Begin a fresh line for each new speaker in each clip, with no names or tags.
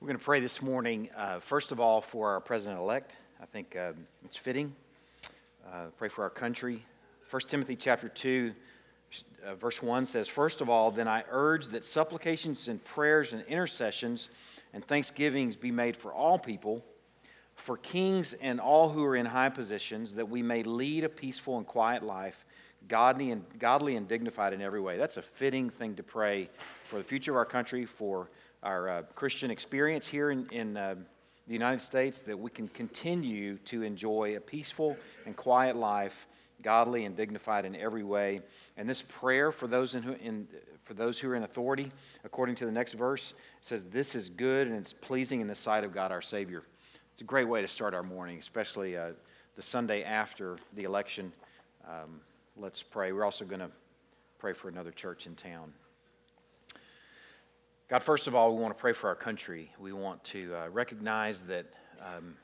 We're going to pray this morning, uh, first of all, for our president elect. I think um, it's fitting. Uh, pray for our country. 1 Timothy chapter 2, uh, verse 1 says, First of all, then I urge that supplications and prayers and intercessions and thanksgivings be made for all people, for kings and all who are in high positions, that we may lead a peaceful and quiet life, godly and, godly and dignified in every way. That's a fitting thing to pray for the future of our country, for our uh, Christian experience here in, in uh, the United States, that we can continue to enjoy a peaceful and quiet life, godly and dignified in every way. And this prayer for those in, in for those who are in authority, according to the next verse, says, This is good and it's pleasing in the sight of God our Savior. It's a great way to start our morning, especially uh, the Sunday after the election. Um, let's pray. We're also going to pray for another church in town. God, first of all, we want to pray for our country. We want to uh, recognize that um,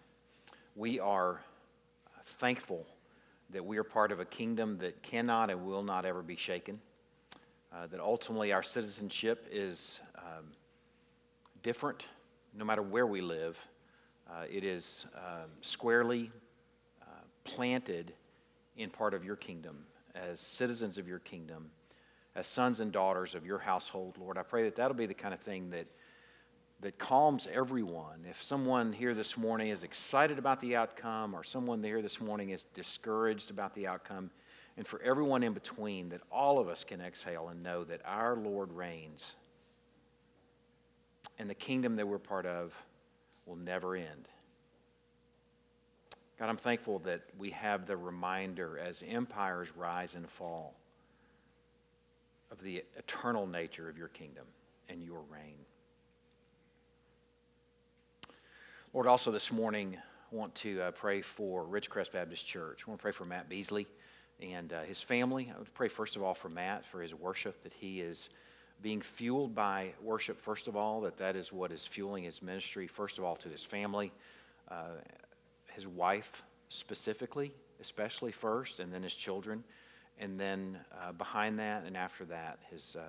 we are thankful that we are part of a kingdom that cannot and will not ever be shaken. Uh, that ultimately our citizenship is um, different no matter where we live. Uh, it is um, squarely uh, planted in part of your kingdom as citizens of your kingdom as sons and daughters of your household, Lord. I pray that that'll be the kind of thing that, that calms everyone. If someone here this morning is excited about the outcome, or someone here this morning is discouraged about the outcome, and for everyone in between, that all of us can exhale and know that our Lord reigns and the kingdom that we're part of will never end. God, I'm thankful that we have the reminder as empires rise and fall of the eternal nature of your kingdom and your reign. Lord, also this morning, I want to uh, pray for Ridgecrest Baptist Church. I want to pray for Matt Beasley and uh, his family. I would pray, first of all, for Matt, for his worship, that he is being fueled by worship, first of all, that that is what is fueling his ministry, first of all, to his family, uh, his wife specifically, especially first, and then his children and then uh, behind that and after that, his uh,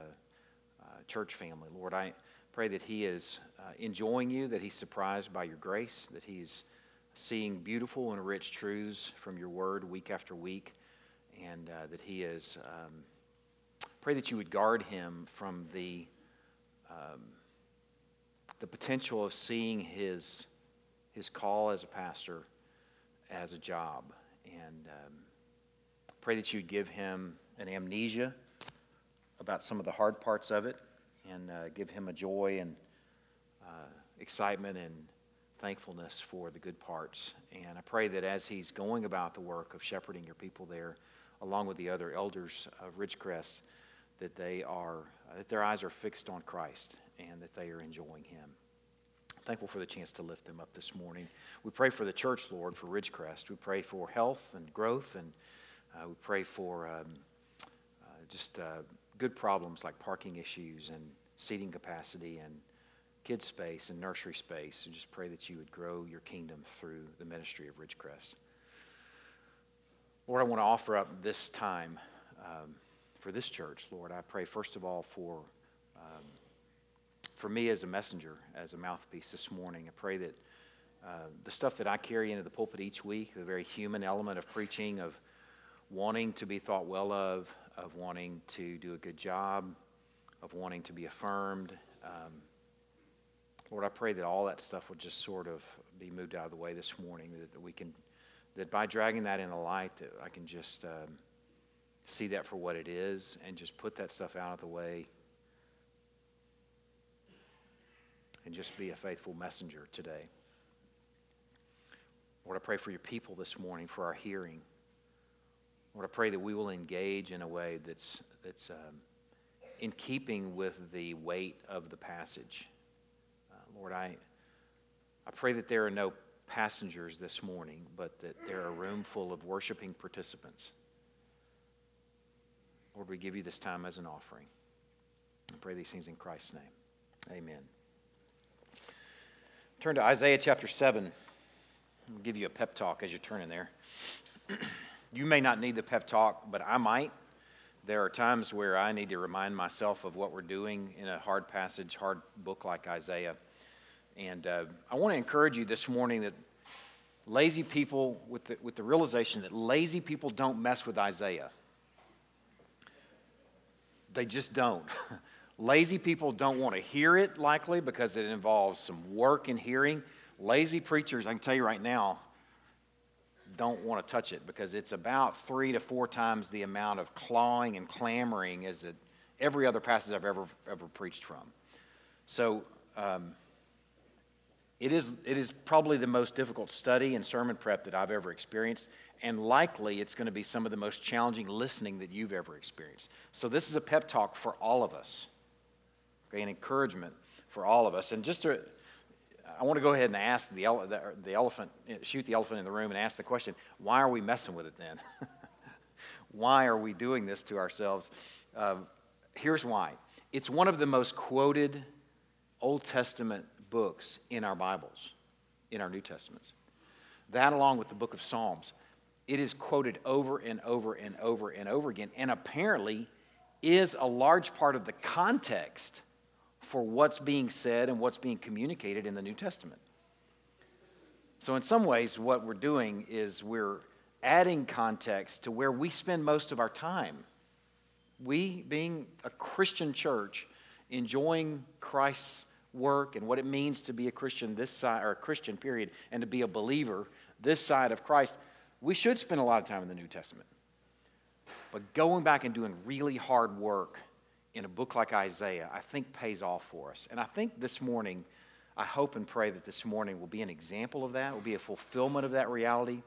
uh, church family. Lord, I pray that he is uh, enjoying you, that he's surprised by your grace, that he's seeing beautiful and rich truths from your word week after week, and uh, that he is. Um, pray that you would guard him from the um, the potential of seeing his his call as a pastor as a job and um, Pray that you'd give him an amnesia about some of the hard parts of it and uh, give him a joy and uh, excitement and thankfulness for the good parts. And I pray that as he's going about the work of shepherding your people there, along with the other elders of Ridgecrest, that they are uh, that their eyes are fixed on Christ and that they are enjoying Him. Thankful for the chance to lift them up this morning. We pray for the church, Lord, for Ridgecrest. We pray for health and growth and we pray for um, uh, just uh, good problems like parking issues and seating capacity and kid space and nursery space. And just pray that you would grow your kingdom through the ministry of Ridgecrest. Lord, I want to offer up this time um, for this church, Lord. I pray, first of all, for, um, for me as a messenger, as a mouthpiece this morning. I pray that uh, the stuff that I carry into the pulpit each week, the very human element of preaching, of wanting to be thought well of, of wanting to do a good job, of wanting to be affirmed. Um, Lord, I pray that all that stuff would just sort of be moved out of the way this morning, that we can, that by dragging that in the light, that I can just um, see that for what it is and just put that stuff out of the way and just be a faithful messenger today. Lord, I pray for your people this morning, for our hearing. Lord, I pray that we will engage in a way that's, that's um, in keeping with the weight of the passage. Uh, Lord, I, I pray that there are no passengers this morning, but that there are a room full of worshiping participants. Lord, we give you this time as an offering. I pray these things in Christ's name. Amen. Turn to Isaiah chapter 7. I'll give you a pep talk as you turn in there. You may not need the pep talk, but I might. There are times where I need to remind myself of what we're doing in a hard passage, hard book like Isaiah. And uh, I want to encourage you this morning that lazy people, with the, with the realization that lazy people don't mess with Isaiah. They just don't. lazy people don't want to hear it, likely, because it involves some work in hearing. Lazy preachers, I can tell you right now, don't want to touch it because it's about three to four times the amount of clawing and clamoring as it, every other passage I've ever, ever preached from. So, um, it is, it is probably the most difficult study and sermon prep that I've ever experienced, and likely it's going to be some of the most challenging listening that you've ever experienced. So, this is a pep talk for all of us, okay, an encouragement for all of us. And just to, I want to go ahead and ask the, ele- the, the elephant, shoot the elephant in the room and ask the question why are we messing with it then? why are we doing this to ourselves? Uh, here's why it's one of the most quoted Old Testament books in our Bibles, in our New Testaments. That, along with the book of Psalms, it is quoted over and over and over and over again, and apparently is a large part of the context for what's being said and what's being communicated in the New Testament. So, in some ways, what we're doing is we're adding context to where we spend most of our time. We, being a Christian church, enjoying Christ's work and what it means to be a Christian this side, or a Christian period, and to be a believer this side of Christ, we should spend a lot of time in the New Testament. But going back and doing really hard work in a book like Isaiah, I think pays off for us. And I think this morning, I hope and pray that this morning will be an example of that, will be a fulfillment of that reality,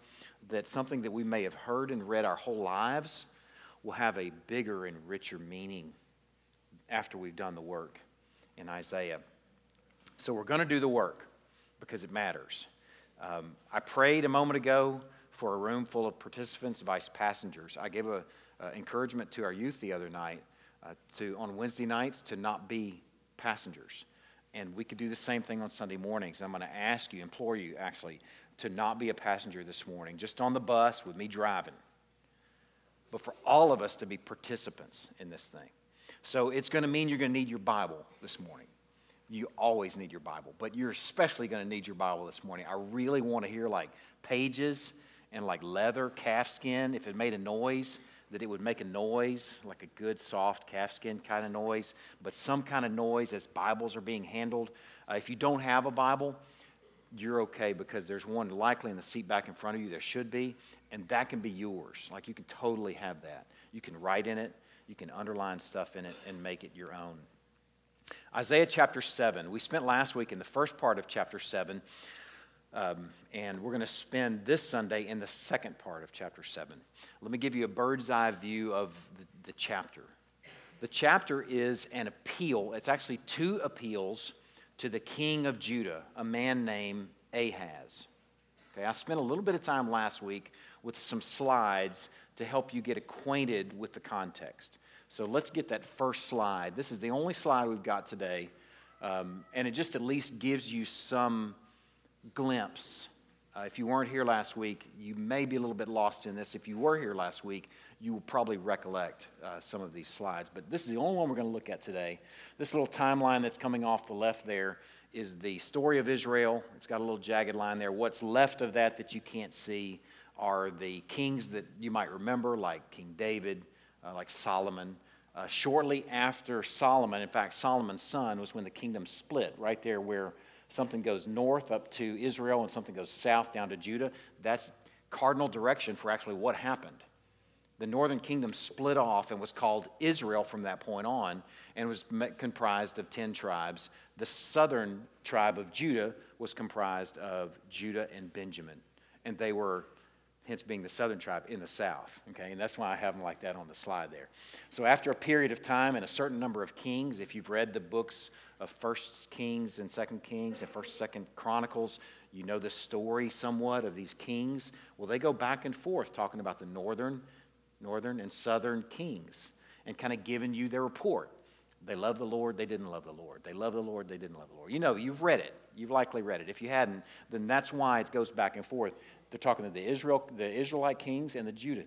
that something that we may have heard and read our whole lives will have a bigger and richer meaning after we've done the work in Isaiah. So we're going to do the work because it matters. Um, I prayed a moment ago for a room full of participants, vice passengers. I gave a, uh, encouragement to our youth the other night uh, to on Wednesday nights to not be passengers. And we could do the same thing on Sunday mornings. I'm going to ask you, implore you actually, to not be a passenger this morning, just on the bus with me driving, but for all of us to be participants in this thing. So it's going to mean you're going to need your Bible this morning you always need your Bible, but you're especially going to need your Bible this morning. I really want to hear like pages and like leather, calfskin. If it made a noise, that it would make a noise, like a good, soft calfskin kind of noise, but some kind of noise as Bibles are being handled. Uh, if you don't have a Bible, you're okay because there's one likely in the seat back in front of you. There should be, and that can be yours. Like you can totally have that. You can write in it, you can underline stuff in it, and make it your own. Isaiah chapter 7. We spent last week in the first part of chapter 7, um, and we're going to spend this Sunday in the second part of chapter 7. Let me give you a bird's eye view of the, the chapter. The chapter is an appeal, it's actually two appeals to the king of Judah, a man named Ahaz. Okay, I spent a little bit of time last week with some slides to help you get acquainted with the context. So let's get that first slide. This is the only slide we've got today, um, and it just at least gives you some glimpse. Uh, if you weren't here last week, you may be a little bit lost in this. If you were here last week, you will probably recollect uh, some of these slides. But this is the only one we're going to look at today. This little timeline that's coming off the left there is the story of Israel. It's got a little jagged line there. What's left of that that you can't see are the kings that you might remember, like King David, uh, like Solomon. Uh, shortly after Solomon, in fact, Solomon's son was when the kingdom split, right there where something goes north up to Israel and something goes south down to Judah. That's cardinal direction for actually what happened. The northern kingdom split off and was called Israel from that point on and was comprised of 10 tribes. The southern tribe of Judah was comprised of Judah and Benjamin. And they were hence being the southern tribe in the south. Okay, and that's why I have them like that on the slide there. So after a period of time and a certain number of kings, if you've read the books of First Kings and Second Kings and First Second Chronicles, you know the story somewhat of these kings. Well, they go back and forth talking about the northern, northern and southern kings and kind of giving you their report. They love the Lord, they didn't love the Lord. They love the Lord, they didn't love the Lord. You know, you've read it. You've likely read it. If you hadn't, then that's why it goes back and forth. They're talking to the Israel, the Israelite kings and the Judah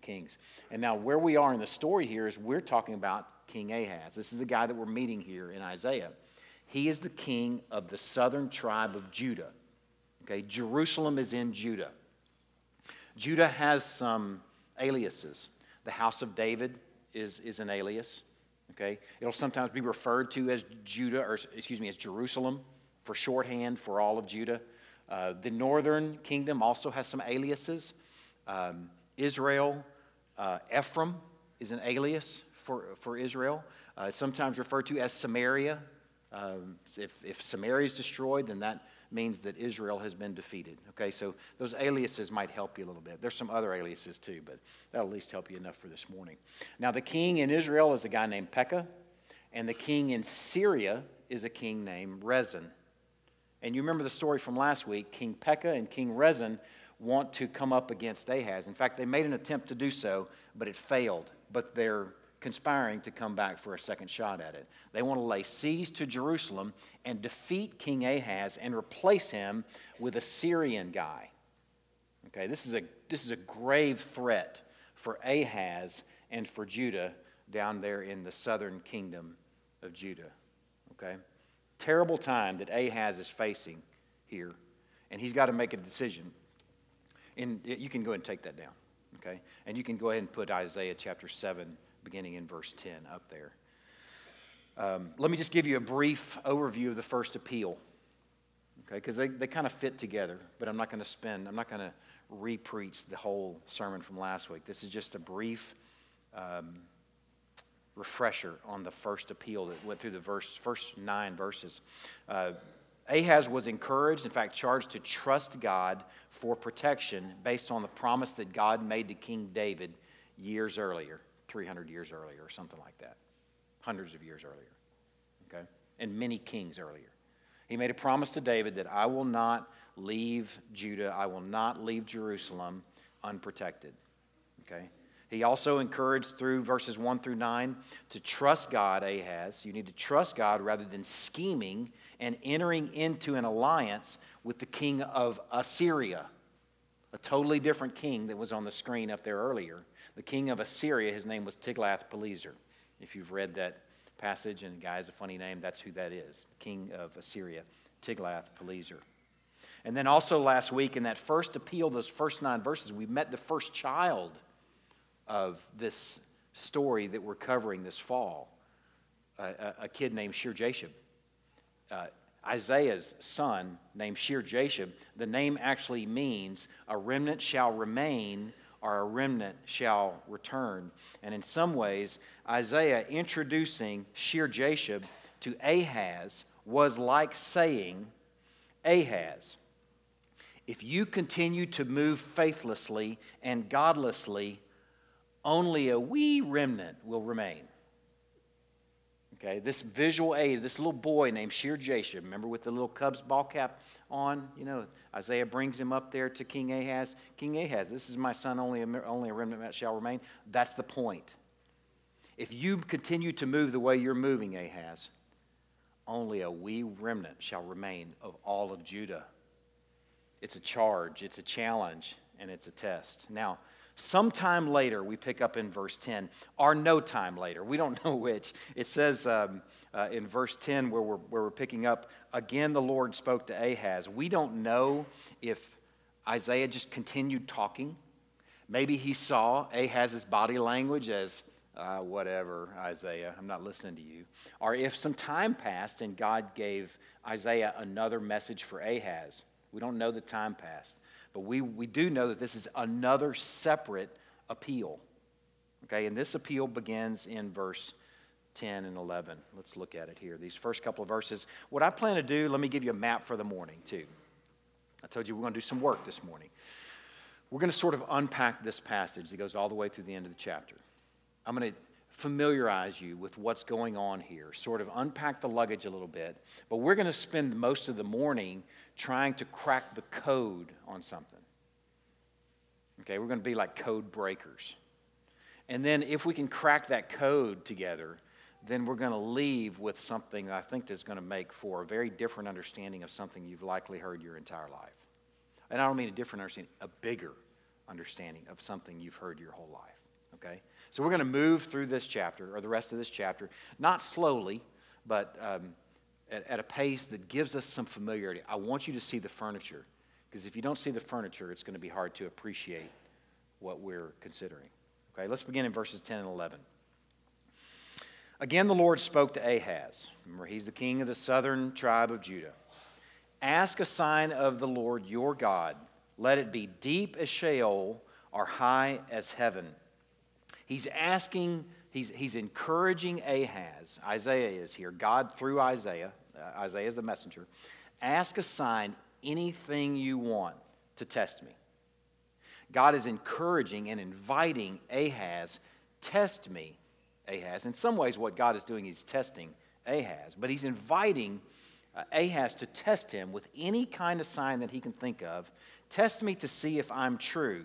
kings. And now where we are in the story here is we're talking about King Ahaz. This is the guy that we're meeting here in Isaiah. He is the king of the southern tribe of Judah. Okay, Jerusalem is in Judah. Judah has some aliases. The house of David is, is an alias. Okay, it'll sometimes be referred to as Judah, or excuse me, as Jerusalem for shorthand for all of Judah. Uh, the northern kingdom also has some aliases. Um, Israel, uh, Ephraim is an alias for, for Israel. Uh, it's sometimes referred to as Samaria. Um, if, if Samaria is destroyed, then that means that Israel has been defeated. Okay, so those aliases might help you a little bit. There's some other aliases too, but that'll at least help you enough for this morning. Now, the king in Israel is a guy named Pekah, and the king in Syria is a king named Rezin. And you remember the story from last week King Pekah and King Rezin want to come up against Ahaz. In fact, they made an attempt to do so, but it failed. But they're conspiring to come back for a second shot at it. They want to lay siege to Jerusalem and defeat King Ahaz and replace him with a Syrian guy. Okay, this is a, this is a grave threat for Ahaz and for Judah down there in the southern kingdom of Judah. Okay? Terrible time that Ahaz is facing here, and he's got to make a decision. And you can go ahead and take that down, okay? And you can go ahead and put Isaiah chapter 7 beginning in verse 10 up there. Um, let me just give you a brief overview of the first appeal, okay, because they, they kind of fit together, but I'm not going to spend, I'm not going to re-preach the whole sermon from last week. This is just a brief um, refresher on the first appeal that went through the verse, first nine verses. Uh, Ahaz was encouraged, in fact, charged to trust God for protection based on the promise that God made to King David years earlier. 300 years earlier or something like that, hundreds of years earlier, okay? And many kings earlier. He made a promise to David that I will not leave Judah, I will not leave Jerusalem unprotected, okay? He also encouraged through verses 1 through 9 to trust God, Ahaz. You need to trust God rather than scheming and entering into an alliance with the king of Assyria, a totally different king that was on the screen up there earlier the king of Assyria, his name was Tiglath-Pileser. If you've read that passage, and guy's a funny name, that's who that is, the king of Assyria, Tiglath-Pileser. And then also last week in that first appeal, those first nine verses, we met the first child of this story that we're covering this fall, a, a, kid named Shear-Jashub. Uh, Isaiah's son, named Shear-Jashub, the name actually means a remnant shall remain or a remnant shall return. And in some ways, Isaiah introducing Shear-Jashub to Ahaz was like saying, Ahaz, if you continue to move faithlessly and godlessly, only a wee remnant will remain. Okay, this visual aid, this little boy named Shear-Jashub, remember with the little Cubs ball cap on? You know, Isaiah brings him up there to King Ahaz. King Ahaz, this is my son, only a, only a remnant shall remain. That's the point. If you continue to move the way you're moving, Ahaz, only a wee remnant shall remain of all of Judah. It's a charge, it's a challenge, and it's a test. Now, Sometime later, we pick up in verse 10, or no time later. We don't know which. It says um, uh, in verse 10, where we're, where we're picking up, again, the Lord spoke to Ahaz. We don't know if Isaiah just continued talking. Maybe he saw Ahaz's body language as, uh, whatever, Isaiah, I'm not listening to you. Or if some time passed and God gave Isaiah another message for Ahaz. We don't know the time passed. But we, we do know that this is another separate appeal. Okay, and this appeal begins in verse 10 and 11. Let's look at it here. These first couple of verses. What I plan to do, let me give you a map for the morning, too. I told you we're going to do some work this morning. We're going to sort of unpack this passage that goes all the way through the end of the chapter. I'm going to familiarize you with what's going on here, sort of unpack the luggage a little bit. But we're going to spend most of the morning trying to crack the code on something. Okay, we're going to be like code breakers. And then if we can crack that code together, then we're going to leave with something I think that's going to make for a very different understanding of something you've likely heard your entire life. And I don't mean a different understanding, a bigger understanding of something you've heard your whole life. Okay? So we're going to move through this chapter, or the rest of this chapter, not slowly, but um, at, at a pace that gives us some familiarity. I want you to see the furniture, because if you don't see the furniture, it's going to be hard to appreciate what we're considering. Okay, let's begin in verses 10 and 11. Again, the Lord spoke to Ahaz. Remember, he's the king of the southern tribe of Judah. Ask a sign of the Lord your God. Let it be deep as Sheol or high as heaven. He's asking, he's, he's encouraging Ahaz. Isaiah is here. God, through Isaiah, uh, Isaiah is the messenger. Ask a sign, anything you want to test me. God is encouraging and inviting Ahaz, test me, Ahaz. In some ways, what God is doing is testing Ahaz, but he's inviting uh, Ahaz to test him with any kind of sign that he can think of. Test me to see if I'm true.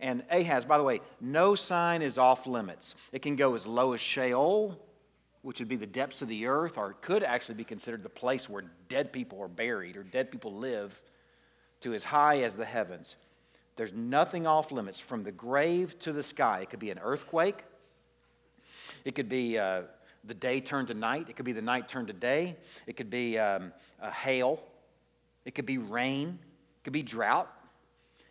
And Ahaz, by the way, no sign is off limits. It can go as low as Sheol, which would be the depths of the earth, or it could actually be considered the place where dead people are buried or dead people live, to as high as the heavens. There's nothing off limits from the grave to the sky. It could be an earthquake, it could be uh, the day turned to night, it could be the night turned to day, it could be um, hail, it could be rain, it could be drought.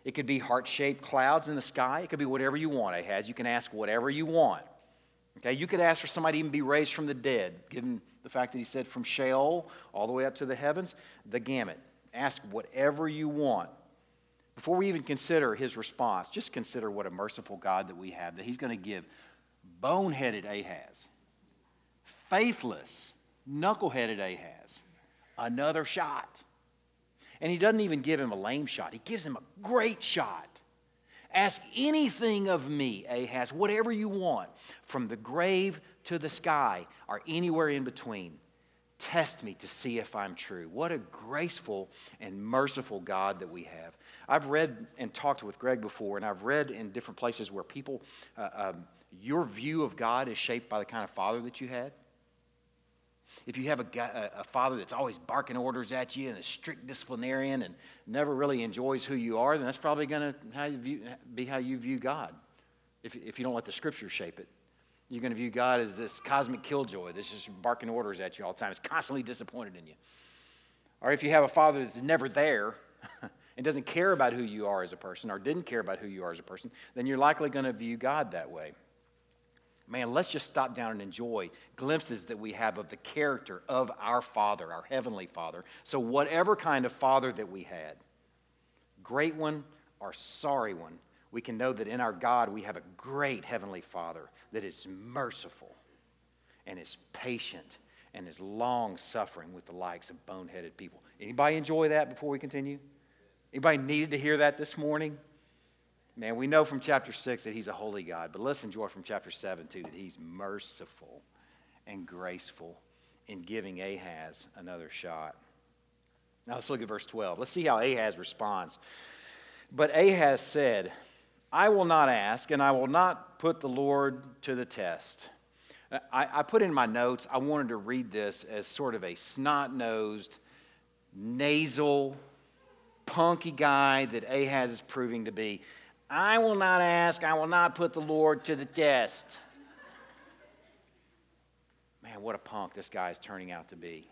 It could be heart shaped clouds in the sky. It could be whatever you want, Ahaz. You can ask whatever you want. Okay, you could ask for somebody even be raised from the dead, given the fact that he said from Sheol all the way up to the heavens, the gamut. Ask whatever you want. Before we even consider his response, just consider what a merciful God that we have, that he's going to give boneheaded Ahaz, faithless, knuckleheaded Ahaz, another shot. And he doesn't even give him a lame shot, he gives him a great shot. Ask anything of me, Ahaz, whatever you want, from the grave to the sky or anywhere in between. Test me to see if I'm true. What a graceful and merciful God that we have. I've read and talked with Greg before, and I've read in different places where people, uh, um, your view of God is shaped by the kind of father that you had. If you have a, a, father that's always barking orders at you and a strict disciplinarian and never really enjoys who you are, then that's probably going to be how you view God if, if you don't let the scriptures shape it. You're going to view God as this cosmic killjoy that's just barking orders at you all the time. It's constantly disappointed in you. Or if you have a father that's never there and doesn't care about who you are as a person or didn't care about who you are as a person, then you're likely going to view God that way man, let's just stop down and enjoy glimpses that we have of the character of our Father, our Heavenly Father. So, whatever kind of Father that we had, great one or sorry one, we can know that in our God we have a great Heavenly Father that is merciful and is patient and is long suffering with the likes of boneheaded people. Anybody enjoy that before we continue? Anybody needed to hear that this morning? Man, we know from chapter 6 that he's a holy God, but let's enjoy from chapter 7 too that he's merciful and graceful in giving Ahaz another shot. Now let's look at verse 12. Let's see how Ahaz responds. But Ahaz said, I will not ask, and I will not put the Lord to the test. I, I put in my notes, I wanted to read this as sort of a snot nosed, nasal, punky guy that Ahaz is proving to be. I will not ask, I will not put the Lord to the test. Man, what a punk this guy is turning out to be.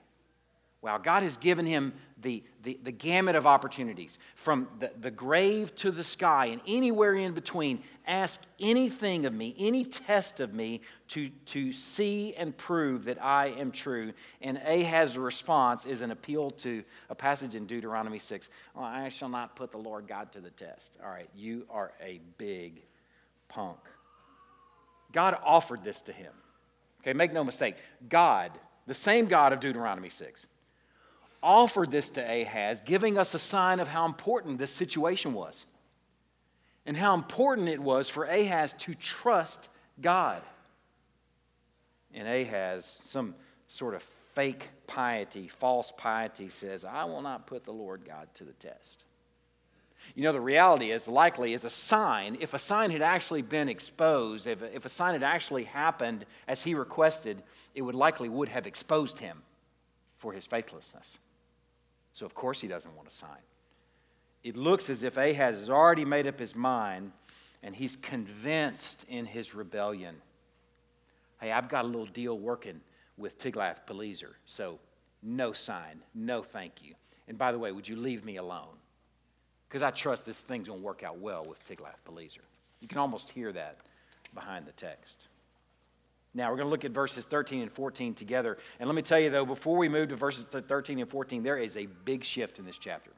Wow, God has given him the, the, the gamut of opportunities from the, the grave to the sky and anywhere in between. Ask anything of me, any test of me to, to see and prove that I am true. And Ahaz's response is an appeal to a passage in Deuteronomy 6. Well, I shall not put the Lord God to the test. All right, you are a big punk. God offered this to him. Okay, make no mistake. God, the same God of Deuteronomy 6 offered this to Ahaz, giving us a sign of how important this situation was and how important it was for Ahaz to trust God. And Ahaz, some sort of fake piety, false piety, says, I will not put the Lord God to the test. You know, the reality is likely is a sign, if a sign had actually been exposed, if, if a sign had actually happened as he requested, it would likely would have exposed him for his faithlessness. So, of course, he doesn't want to sign. It looks as if Ahaz has already made up his mind and he's convinced in his rebellion. Hey, I've got a little deal working with Tiglath-Pileser, so no sign, no thank you. And by the way, would you leave me alone? Because I trust this thing's going to work out well with Tiglath-Pileser. You can almost hear that behind the text. Now, we're going to look at verses 13 and 14 together. And let me tell you, though, before we move to verses 13 and 14, there is a big shift in this chapter.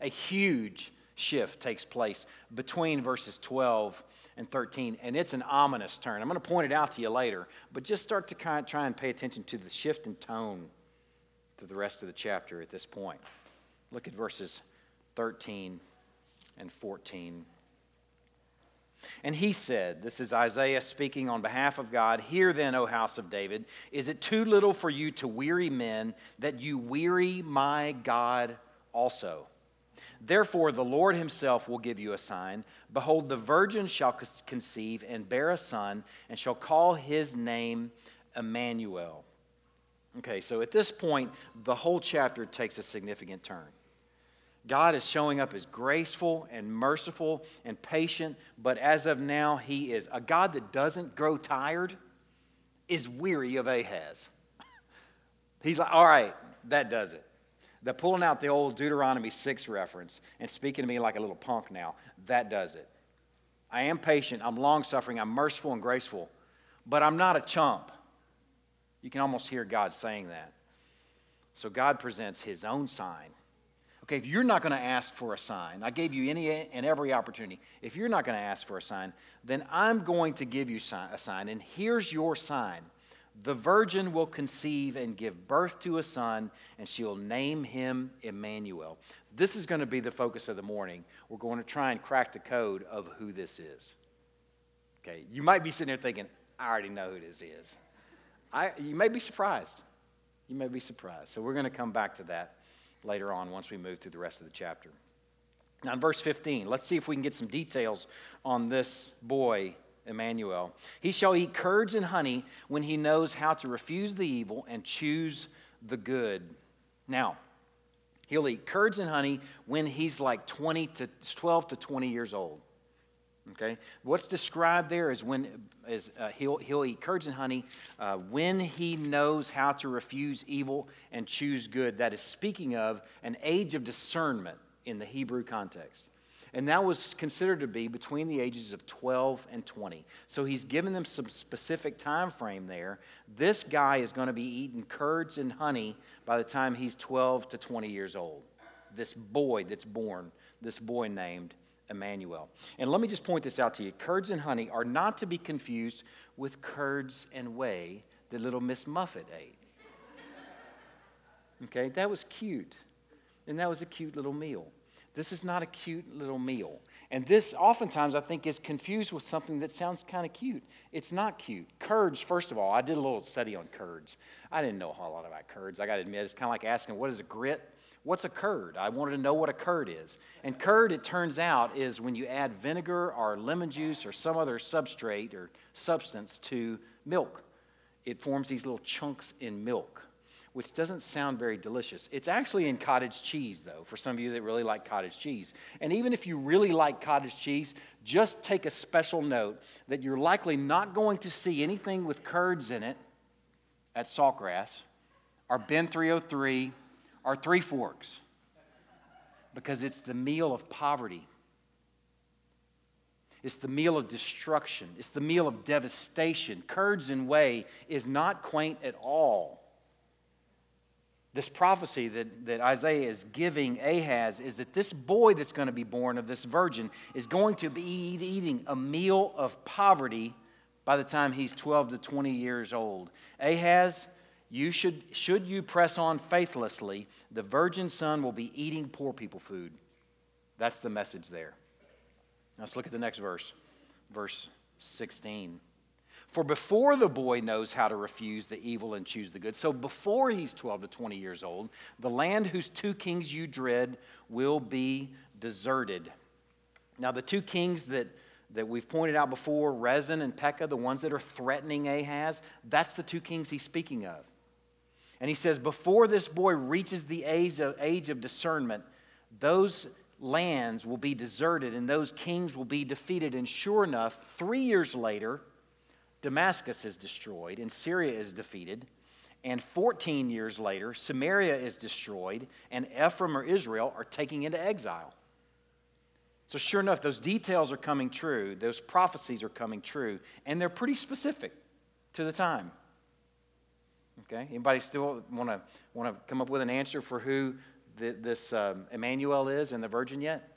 A huge shift takes place between verses 12 and 13, and it's an ominous turn. I'm going to point it out to you later, but just start to kind of try and pay attention to the shift in tone to the rest of the chapter at this point. Look at verses 13 and 14. And he said, This is Isaiah speaking on behalf of God. Hear then, O house of David, is it too little for you to weary men that you weary my God also? Therefore, the Lord himself will give you a sign. Behold, the virgin shall conceive and bear a son, and shall call his name Emmanuel. Okay, so at this point, the whole chapter takes a significant turn. God is showing up as graceful and merciful and patient, but as of now, he is a God that doesn't grow tired, is weary of Ahaz. He's like, all right, that does it. The pulling out the old Deuteronomy 6 reference and speaking to me like a little punk now, that does it. I am patient, I'm long suffering, I'm merciful and graceful, but I'm not a chump. You can almost hear God saying that. So God presents his own sign. Okay, if you're not going to ask for a sign, I gave you any and every opportunity. If you're not going to ask for a sign, then I'm going to give you a sign. And here's your sign the virgin will conceive and give birth to a son, and she'll name him Emmanuel. This is going to be the focus of the morning. We're going to try and crack the code of who this is. Okay, you might be sitting there thinking, I already know who this is. I, you may be surprised. You may be surprised. So we're going to come back to that later on once we move through the rest of the chapter. Now, in verse 15, let's see if we can get some details on this boy Emmanuel. He shall eat curds and honey when he knows how to refuse the evil and choose the good. Now, he'll eat curds and honey when he's like 20 to 12 to 20 years old. Okay? What's described there is when is, uh, he'll, he'll eat curds and honey uh, when he knows how to refuse evil and choose good. That is speaking of an age of discernment in the Hebrew context. And that was considered to be between the ages of 12 and 20. So he's given them some specific time frame there. This guy is going to be eating curds and honey by the time he's 12 to 20 years old. This boy that's born, this boy named Emmanuel. And let me just point this out to you. Curds and honey are not to be confused with curds and whey that little Miss Muffet ate. Okay, that was cute. And that was a cute little meal. This is not a cute little meal. And this oftentimes I think is confused with something that sounds kind of cute. It's not cute. Curds, first of all, I did a little study on curds. I didn't know a whole lot about curds. I got to admit, it's kind of like asking, what is a grit? What's a curd? I wanted to know what a curd is. And curd, it turns out, is when you add vinegar or lemon juice or some other substrate or substance to milk. It forms these little chunks in milk which doesn't sound very delicious. It's actually in cottage cheese, though, for some of you that really like cottage cheese. And even if you really like cottage cheese, just take a special note that you're likely not going to see anything with curds in it at Saltgrass or Ben 303 or Three Forks because it's the meal of poverty. It's the meal of destruction. It's the meal of devastation. Curds and whey is not quaint at all. This prophecy that, that Isaiah is giving Ahaz is that this boy that's going to be born of this virgin is going to be eating a meal of poverty by the time he's 12 to 20 years old. Ahaz, you should, should you press on faithlessly, the virgin son will be eating poor people food. That's the message there. Now let's look at the next verse, verse 16. For before the boy knows how to refuse the evil and choose the good, so before he's 12 to 20 years old, the land whose two kings you dread will be deserted. Now, the two kings that, that we've pointed out before, Rezin and Pekah, the ones that are threatening Ahaz, that's the two kings he's speaking of. And he says, before this boy reaches the age of, age of discernment, those lands will be deserted and those kings will be defeated. And sure enough, three years later, Damascus is destroyed and Syria is defeated. And 14 years later, Samaria is destroyed, and Ephraim or Israel are taken into exile. So, sure enough, those details are coming true, those prophecies are coming true, and they're pretty specific to the time. Okay? Anybody still want to want to come up with an answer for who the, this um, Emmanuel is and the virgin yet?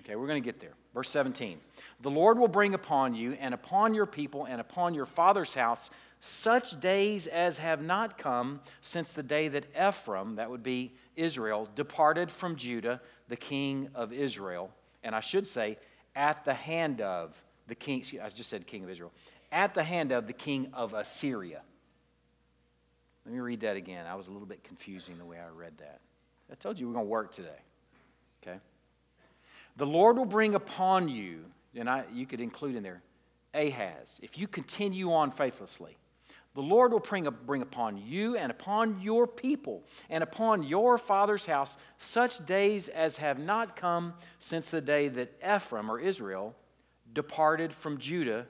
Okay, we're going to get there. Verse 17 The Lord will bring upon you and upon your people and upon your father's house such days as have not come since the day that Ephraim, that would be Israel, departed from Judah, the king of Israel. And I should say, at the hand of the king, I just said king of Israel, at the hand of the king of Assyria. Let me read that again. I was a little bit confusing the way I read that. I told you we're going to work today. Okay? The Lord will bring upon you, and I, you could include in there, Ahaz, if you continue on faithlessly. The Lord will bring, bring upon you and upon your people and upon your father's house such days as have not come since the day that Ephraim or Israel departed from Judah,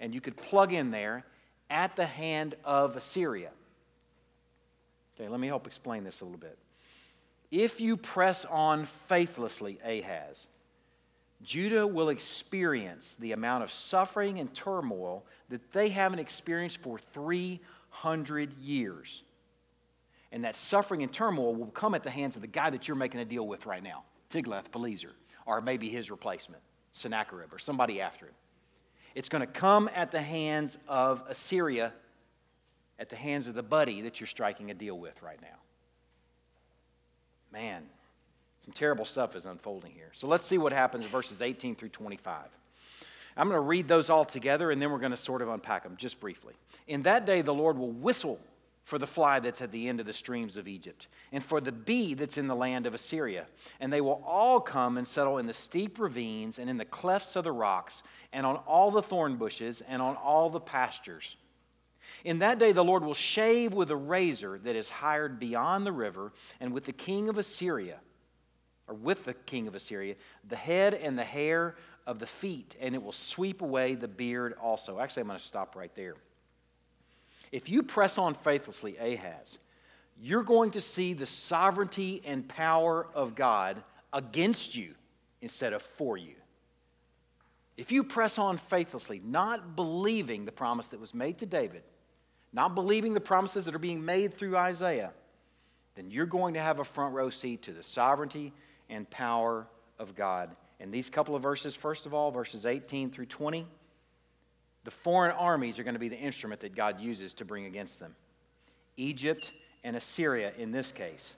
and you could plug in there, at the hand of Assyria. Okay, let me help explain this a little bit. If you press on faithlessly, Ahaz, Judah will experience the amount of suffering and turmoil that they haven't experienced for 300 years. And that suffering and turmoil will come at the hands of the guy that you're making a deal with right now, Tiglath-Pileser, or maybe his replacement, Sennacherib, or somebody after him. It's going to come at the hands of Assyria, at the hands of the buddy that you're striking a deal with right now. Man, some terrible stuff is unfolding here. So let's see what happens in verses 18 through 25. I'm going to read those all together and then we're going to sort of unpack them just briefly. In that day, the Lord will whistle for the fly that's at the end of the streams of Egypt, and for the bee that's in the land of Assyria. And they will all come and settle in the steep ravines and in the clefts of the rocks, and on all the thorn bushes and on all the pastures. In that day, the Lord will shave with a razor that is hired beyond the river, and with the king of Assyria or with the king of Assyria, the head and the hair of the feet, and it will sweep away the beard also. Actually, I'm going to stop right there. If you press on faithlessly, Ahaz, you're going to see the sovereignty and power of God against you instead of for you. If you press on faithlessly, not believing the promise that was made to David, not believing the promises that are being made through Isaiah, then you're going to have a front row seat to the sovereignty and power of God. In these couple of verses, first of all, verses 18 through 20, the foreign armies are going to be the instrument that God uses to bring against them. Egypt and Assyria in this case.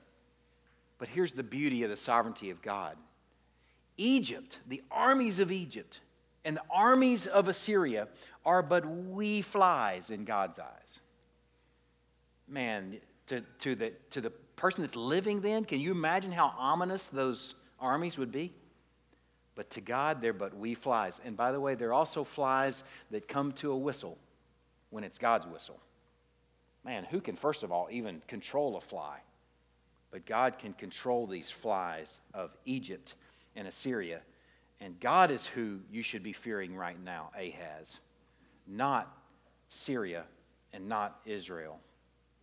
But here's the beauty of the sovereignty of God Egypt, the armies of Egypt, and the armies of Assyria are but wee flies in God's eyes. Man, to, to, the, to the person that's living then, can you imagine how ominous those armies would be? But to God, they're but wee flies. And by the way, they're also flies that come to a whistle when it's God's whistle. Man, who can, first of all, even control a fly? But God can control these flies of Egypt and Assyria. And God is who you should be fearing right now, Ahaz, not Syria and not Israel.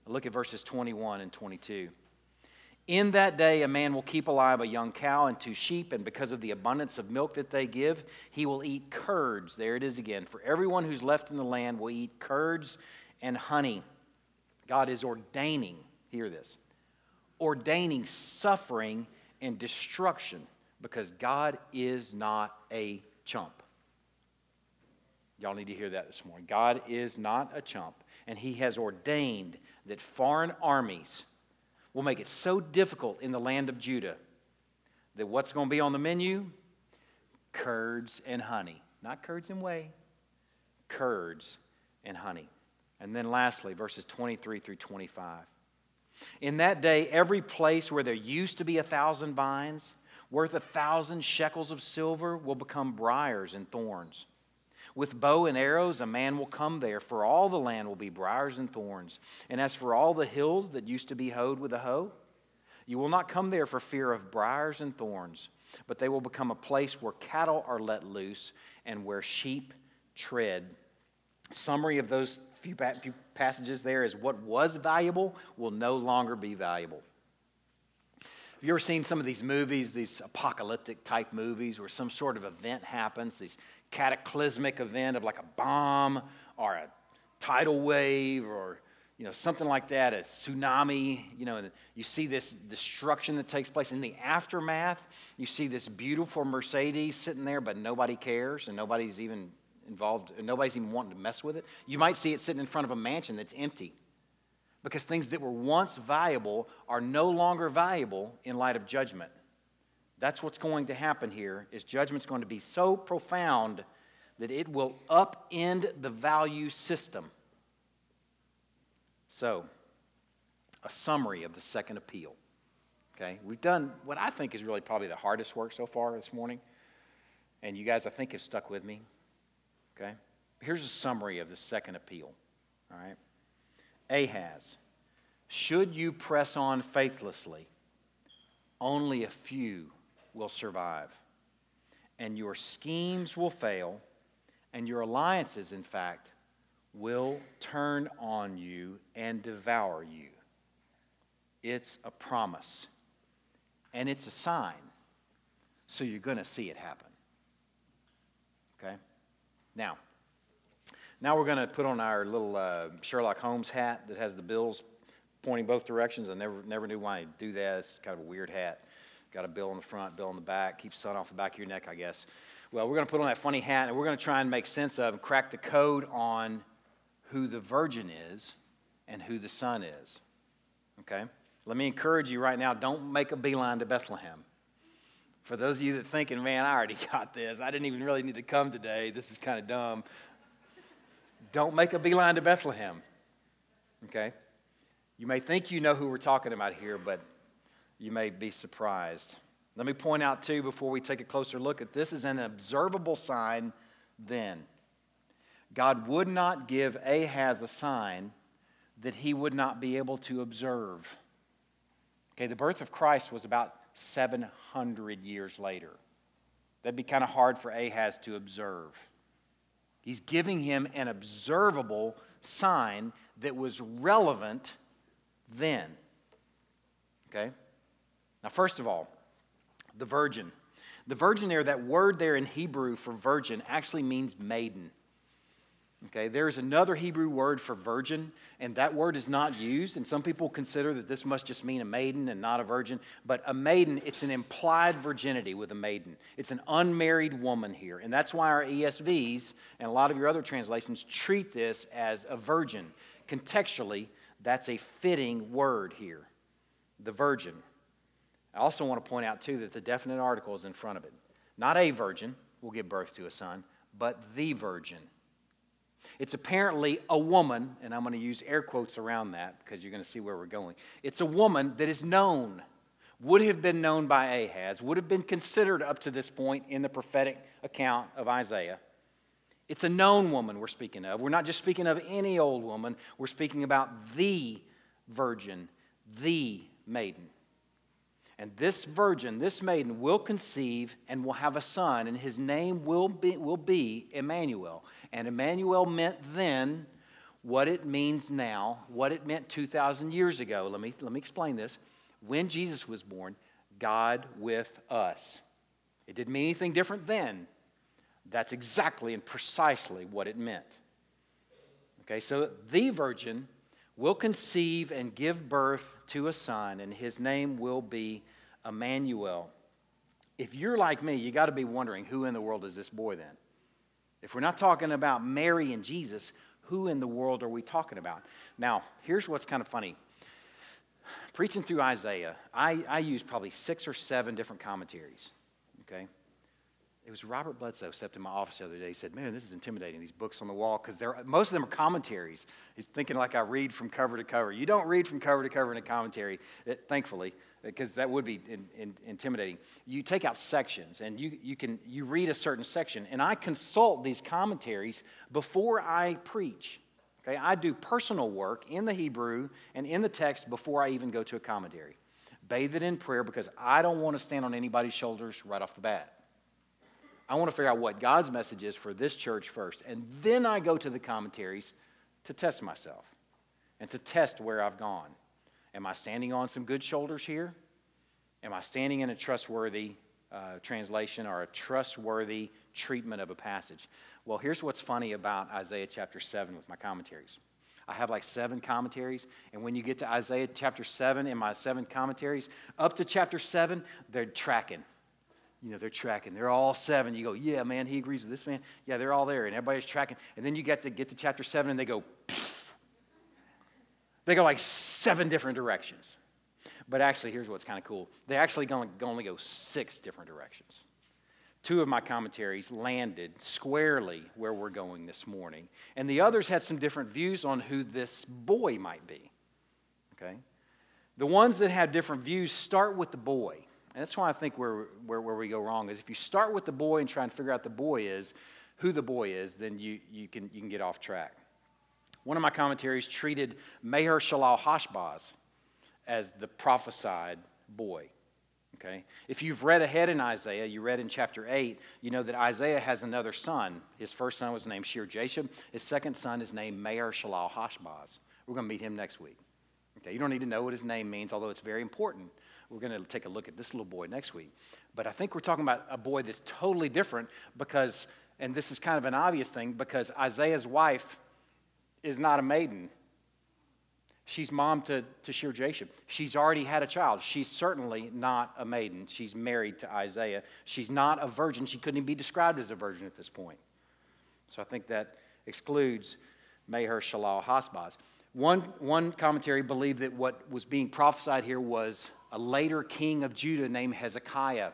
Look at verses 21 and 22. In that day, a man will keep alive a young cow and two sheep, and because of the abundance of milk that they give, he will eat curds. There it is again. For everyone who's left in the land will eat curds and honey. God is ordaining, hear this, ordaining suffering and destruction because God is not a chump. Y'all need to hear that this morning. God is not a chump, and He has ordained that foreign armies will make it so difficult in the land of Judah that what's going to be on the menu? Curds and honey. Not curds and whey, curds and honey. And then lastly, verses 23 through 25. In that day, every place where there used to be a thousand vines, worth a thousand shekels of silver, will become briars and thorns. With bow and arrows, a man will come there, for all the land will be briars and thorns. And as for all the hills that used to be hoed with a hoe, you will not come there for fear of briars and thorns, but they will become a place where cattle are let loose and where sheep tread. Summary of those few, few passages there is what was valuable will no longer be valuable. Have you ever seen some of these movies, these apocalyptic type movies, where some sort of event happens, this cataclysmic event of like a bomb or a tidal wave or you know, something like that, a tsunami, you know, and you see this destruction that takes place. In the aftermath, you see this beautiful Mercedes sitting there, but nobody cares and nobody's even involved, nobody's even wanting to mess with it. You might see it sitting in front of a mansion that's empty because things that were once valuable are no longer valuable in light of judgment. That's what's going to happen here is judgment's going to be so profound that it will upend the value system so, a summary of the second appeal. Okay, we've done what I think is really probably the hardest work so far this morning. And you guys, I think, have stuck with me. Okay, here's a summary of the second appeal. All right, Ahaz, should you press on faithlessly, only a few will survive, and your schemes will fail, and your alliances, in fact, will turn on you and devour you. It's a promise, and it's a sign. So you're going to see it happen. Okay? Now, now we're going to put on our little uh, Sherlock Holmes hat that has the bills pointing both directions. I never, never knew why he'd do that. It's kind of a weird hat. Got a bill on the front, bill on the back, keeps sun off the back of your neck, I guess. Well, we're going to put on that funny hat and we're going to try and make sense of and crack the code on who the virgin is and who the son is. Okay? Let me encourage you right now don't make a beeline to Bethlehem. For those of you that thinking, man, I already got this. I didn't even really need to come today. This is kind of dumb. Don't make a beeline to Bethlehem. Okay? You may think you know who we're talking about here, but you may be surprised. Let me point out, too, before we take a closer look at this, is an observable sign then. God would not give Ahaz a sign that he would not be able to observe. Okay, the birth of Christ was about 700 years later. That'd be kind of hard for Ahaz to observe. He's giving him an observable sign that was relevant then. Okay? Now, first of all, the virgin. The virgin there, that word there in Hebrew for virgin actually means maiden. Okay, there's another Hebrew word for virgin, and that word is not used. And some people consider that this must just mean a maiden and not a virgin. But a maiden, it's an implied virginity with a maiden. It's an unmarried woman here. And that's why our ESVs and a lot of your other translations treat this as a virgin. Contextually, that's a fitting word here the virgin. I also want to point out, too, that the definite article is in front of it. Not a virgin will give birth to a son, but the virgin. It's apparently a woman, and I'm going to use air quotes around that because you're going to see where we're going. It's a woman that is known, would have been known by Ahaz, would have been considered up to this point in the prophetic account of Isaiah. It's a known woman we're speaking of. We're not just speaking of any old woman, we're speaking about the virgin, the maiden. And this virgin, this maiden, will conceive and will have a son, and his name will be, will be Emmanuel. And Emmanuel meant then what it means now, what it meant 2,000 years ago. Let me, let me explain this. When Jesus was born, God with us. It didn't mean anything different then. That's exactly and precisely what it meant. Okay, so the virgin will conceive and give birth to a son, and his name will be Emmanuel. If you're like me, you got to be wondering who in the world is this boy then? If we're not talking about Mary and Jesus, who in the world are we talking about? Now, here's what's kind of funny. Preaching through Isaiah, I, I use probably six or seven different commentaries, okay? It was Robert Bledsoe stepped in my office the other day. He said, "Man, this is intimidating. These books on the wall because most of them are commentaries." He's thinking like I read from cover to cover. You don't read from cover to cover in a commentary, it, thankfully, eh, because that would be in, in, intimidating. You take out sections and you, you can you read a certain section, and I consult these commentaries before I preach. Okay, I do personal work in the Hebrew and in the text before I even go to a commentary. Bathe it in prayer because I don't want to stand on anybody's shoulders right off the bat. I want to figure out what God's message is for this church first. And then I go to the commentaries to test myself and to test where I've gone. Am I standing on some good shoulders here? Am I standing in a trustworthy uh, translation or a trustworthy treatment of a passage? Well, here's what's funny about Isaiah chapter 7 with my commentaries. I have like seven commentaries, and when you get to Isaiah chapter 7 in my seven commentaries, up to chapter 7, they're tracking. You know, they're tracking. They're all seven. You go, yeah, man, he agrees with this man. Yeah, they're all there, and everybody's tracking. And then you get to get to chapter 7, and they go, they go like seven different directions. But actually, here's what's kind of cool. They actually only go six different directions. Two of my commentaries landed squarely where we're going this morning, and the others had some different views on who this boy might be. Okay? The ones that have different views start with the boy. And that's why I think where, where, where we go wrong is if you start with the boy and try and figure out the boy is, who the boy is, then you, you, can, you can get off track. One of my commentaries treated Maher Shalal Hashbaz as the prophesied boy. Okay? If you've read ahead in Isaiah, you read in chapter 8, you know that Isaiah has another son. His first son was named Shear Jashub. His second son is named Maher Shalal Hashbaz. We're going to meet him next week. Okay? You don't need to know what his name means, although it's very important. We're going to take a look at this little boy next week. But I think we're talking about a boy that's totally different because, and this is kind of an obvious thing, because Isaiah's wife is not a maiden. She's mom to, to Shear Jashub. She's already had a child. She's certainly not a maiden. She's married to Isaiah. She's not a virgin. She couldn't even be described as a virgin at this point. So I think that excludes Maher Shalal Hashbaz. One, one commentary believed that what was being prophesied here was a later king of Judah named Hezekiah.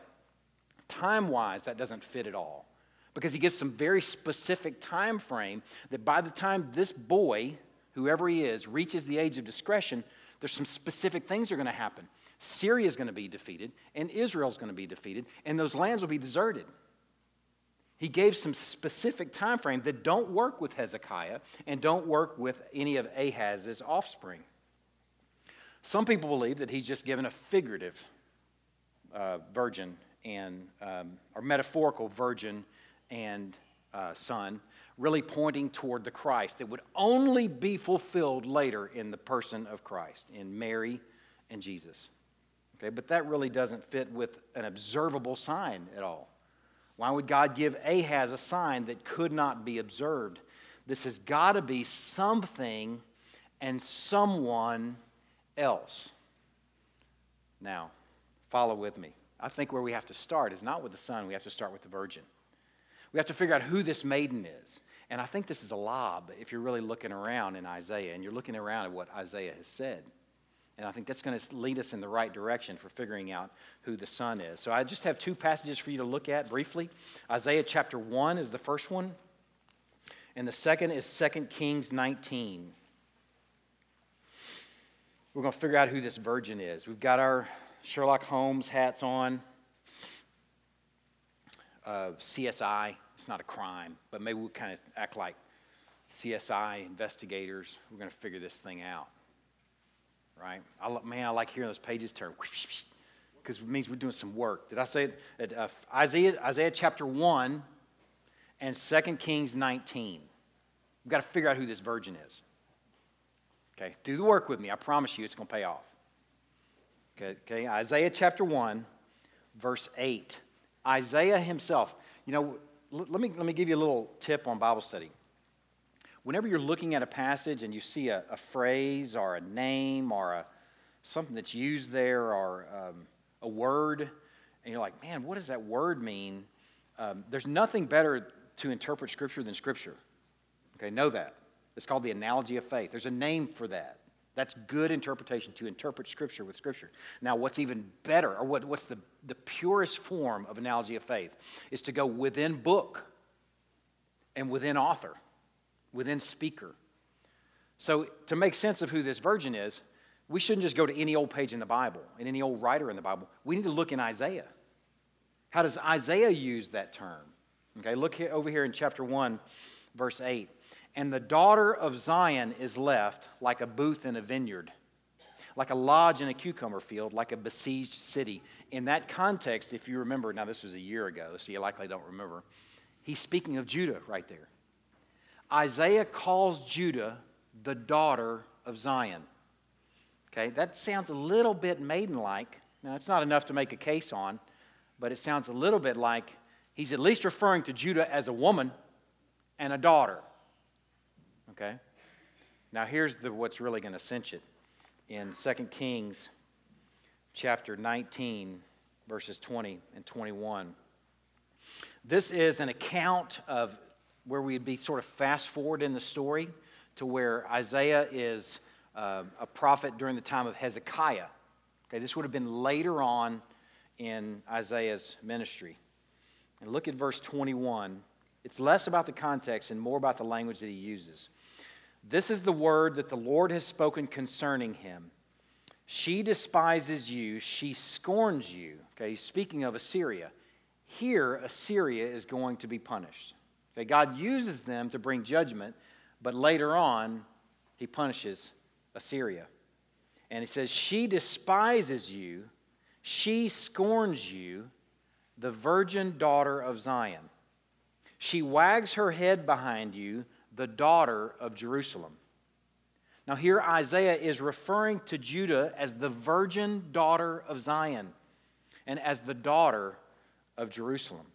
Time wise, that doesn't fit at all because he gives some very specific time frame that by the time this boy, whoever he is, reaches the age of discretion, there's some specific things that are going to happen. Syria is going to be defeated, and Israel is going to be defeated, and those lands will be deserted. He gave some specific time frame that don't work with Hezekiah and don't work with any of Ahaz's offspring. Some people believe that he's just given a figurative uh, virgin and um, or metaphorical virgin and uh, son, really pointing toward the Christ that would only be fulfilled later in the person of Christ, in Mary and Jesus. Okay, but that really doesn't fit with an observable sign at all. Why would God give Ahaz a sign that could not be observed? This has got to be something and someone else. Now, follow with me. I think where we have to start is not with the son, we have to start with the virgin. We have to figure out who this maiden is. And I think this is a lob if you're really looking around in Isaiah and you're looking around at what Isaiah has said. And I think that's going to lead us in the right direction for figuring out who the son is. So I just have two passages for you to look at briefly. Isaiah chapter 1 is the first one, and the second is 2 Kings 19. We're going to figure out who this virgin is. We've got our Sherlock Holmes hats on, uh, CSI it's not a crime, but maybe we'll kind of act like CSI investigators. We're going to figure this thing out. Right? I, man, I like hearing those pages turn because it means we're doing some work. Did I say it? At, uh, Isaiah, Isaiah chapter 1 and 2 Kings 19. We've got to figure out who this virgin is. Okay, do the work with me. I promise you it's going to pay off. Okay, okay, Isaiah chapter 1, verse 8. Isaiah himself, you know, let me, let me give you a little tip on Bible study. Whenever you're looking at a passage and you see a, a phrase or a name or a, something that's used there or um, a word, and you're like, man, what does that word mean? Um, there's nothing better to interpret Scripture than Scripture. Okay, know that. It's called the analogy of faith. There's a name for that. That's good interpretation to interpret Scripture with Scripture. Now, what's even better, or what, what's the, the purest form of analogy of faith, is to go within book and within author, within speaker. So, to make sense of who this virgin is, we shouldn't just go to any old page in the Bible and any old writer in the Bible. We need to look in Isaiah. How does Isaiah use that term? Okay, look here, over here in chapter 1, verse 8 and the daughter of Zion is left like a booth in a vineyard, like a lodge in a cucumber field, like a besieged city. In that context, if you remember, now this was a year ago, so you likely don't remember, he's speaking of Judah right there. Isaiah calls Judah the daughter of Zion. Okay, that sounds a little bit maiden like. Now, it's not enough to make a case on, but it sounds a little bit like he's at least referring to Judah as a woman and a daughter. Okay? Now, here's the, what's really going to cinch it. In 2 Kings chapter 19, verses 20 and 21. This is an account of where we'd be sort of fast forward in the story to where Isaiah is uh, a prophet during the time of Hezekiah. Okay, this would have been later on in Isaiah's ministry. And look at verse 21. It's less about the context and more about the language that he uses. This is the word that the Lord has spoken concerning him. She despises you, she scorns you. Okay, speaking of Assyria. Here, Assyria is going to be punished. Okay, God uses them to bring judgment, but later on, he punishes Assyria. And he says, She despises you, she scorns you, the virgin daughter of Zion. She wags her head behind you, the daughter of Jerusalem. Now, here Isaiah is referring to Judah as the virgin daughter of Zion and as the daughter of Jerusalem.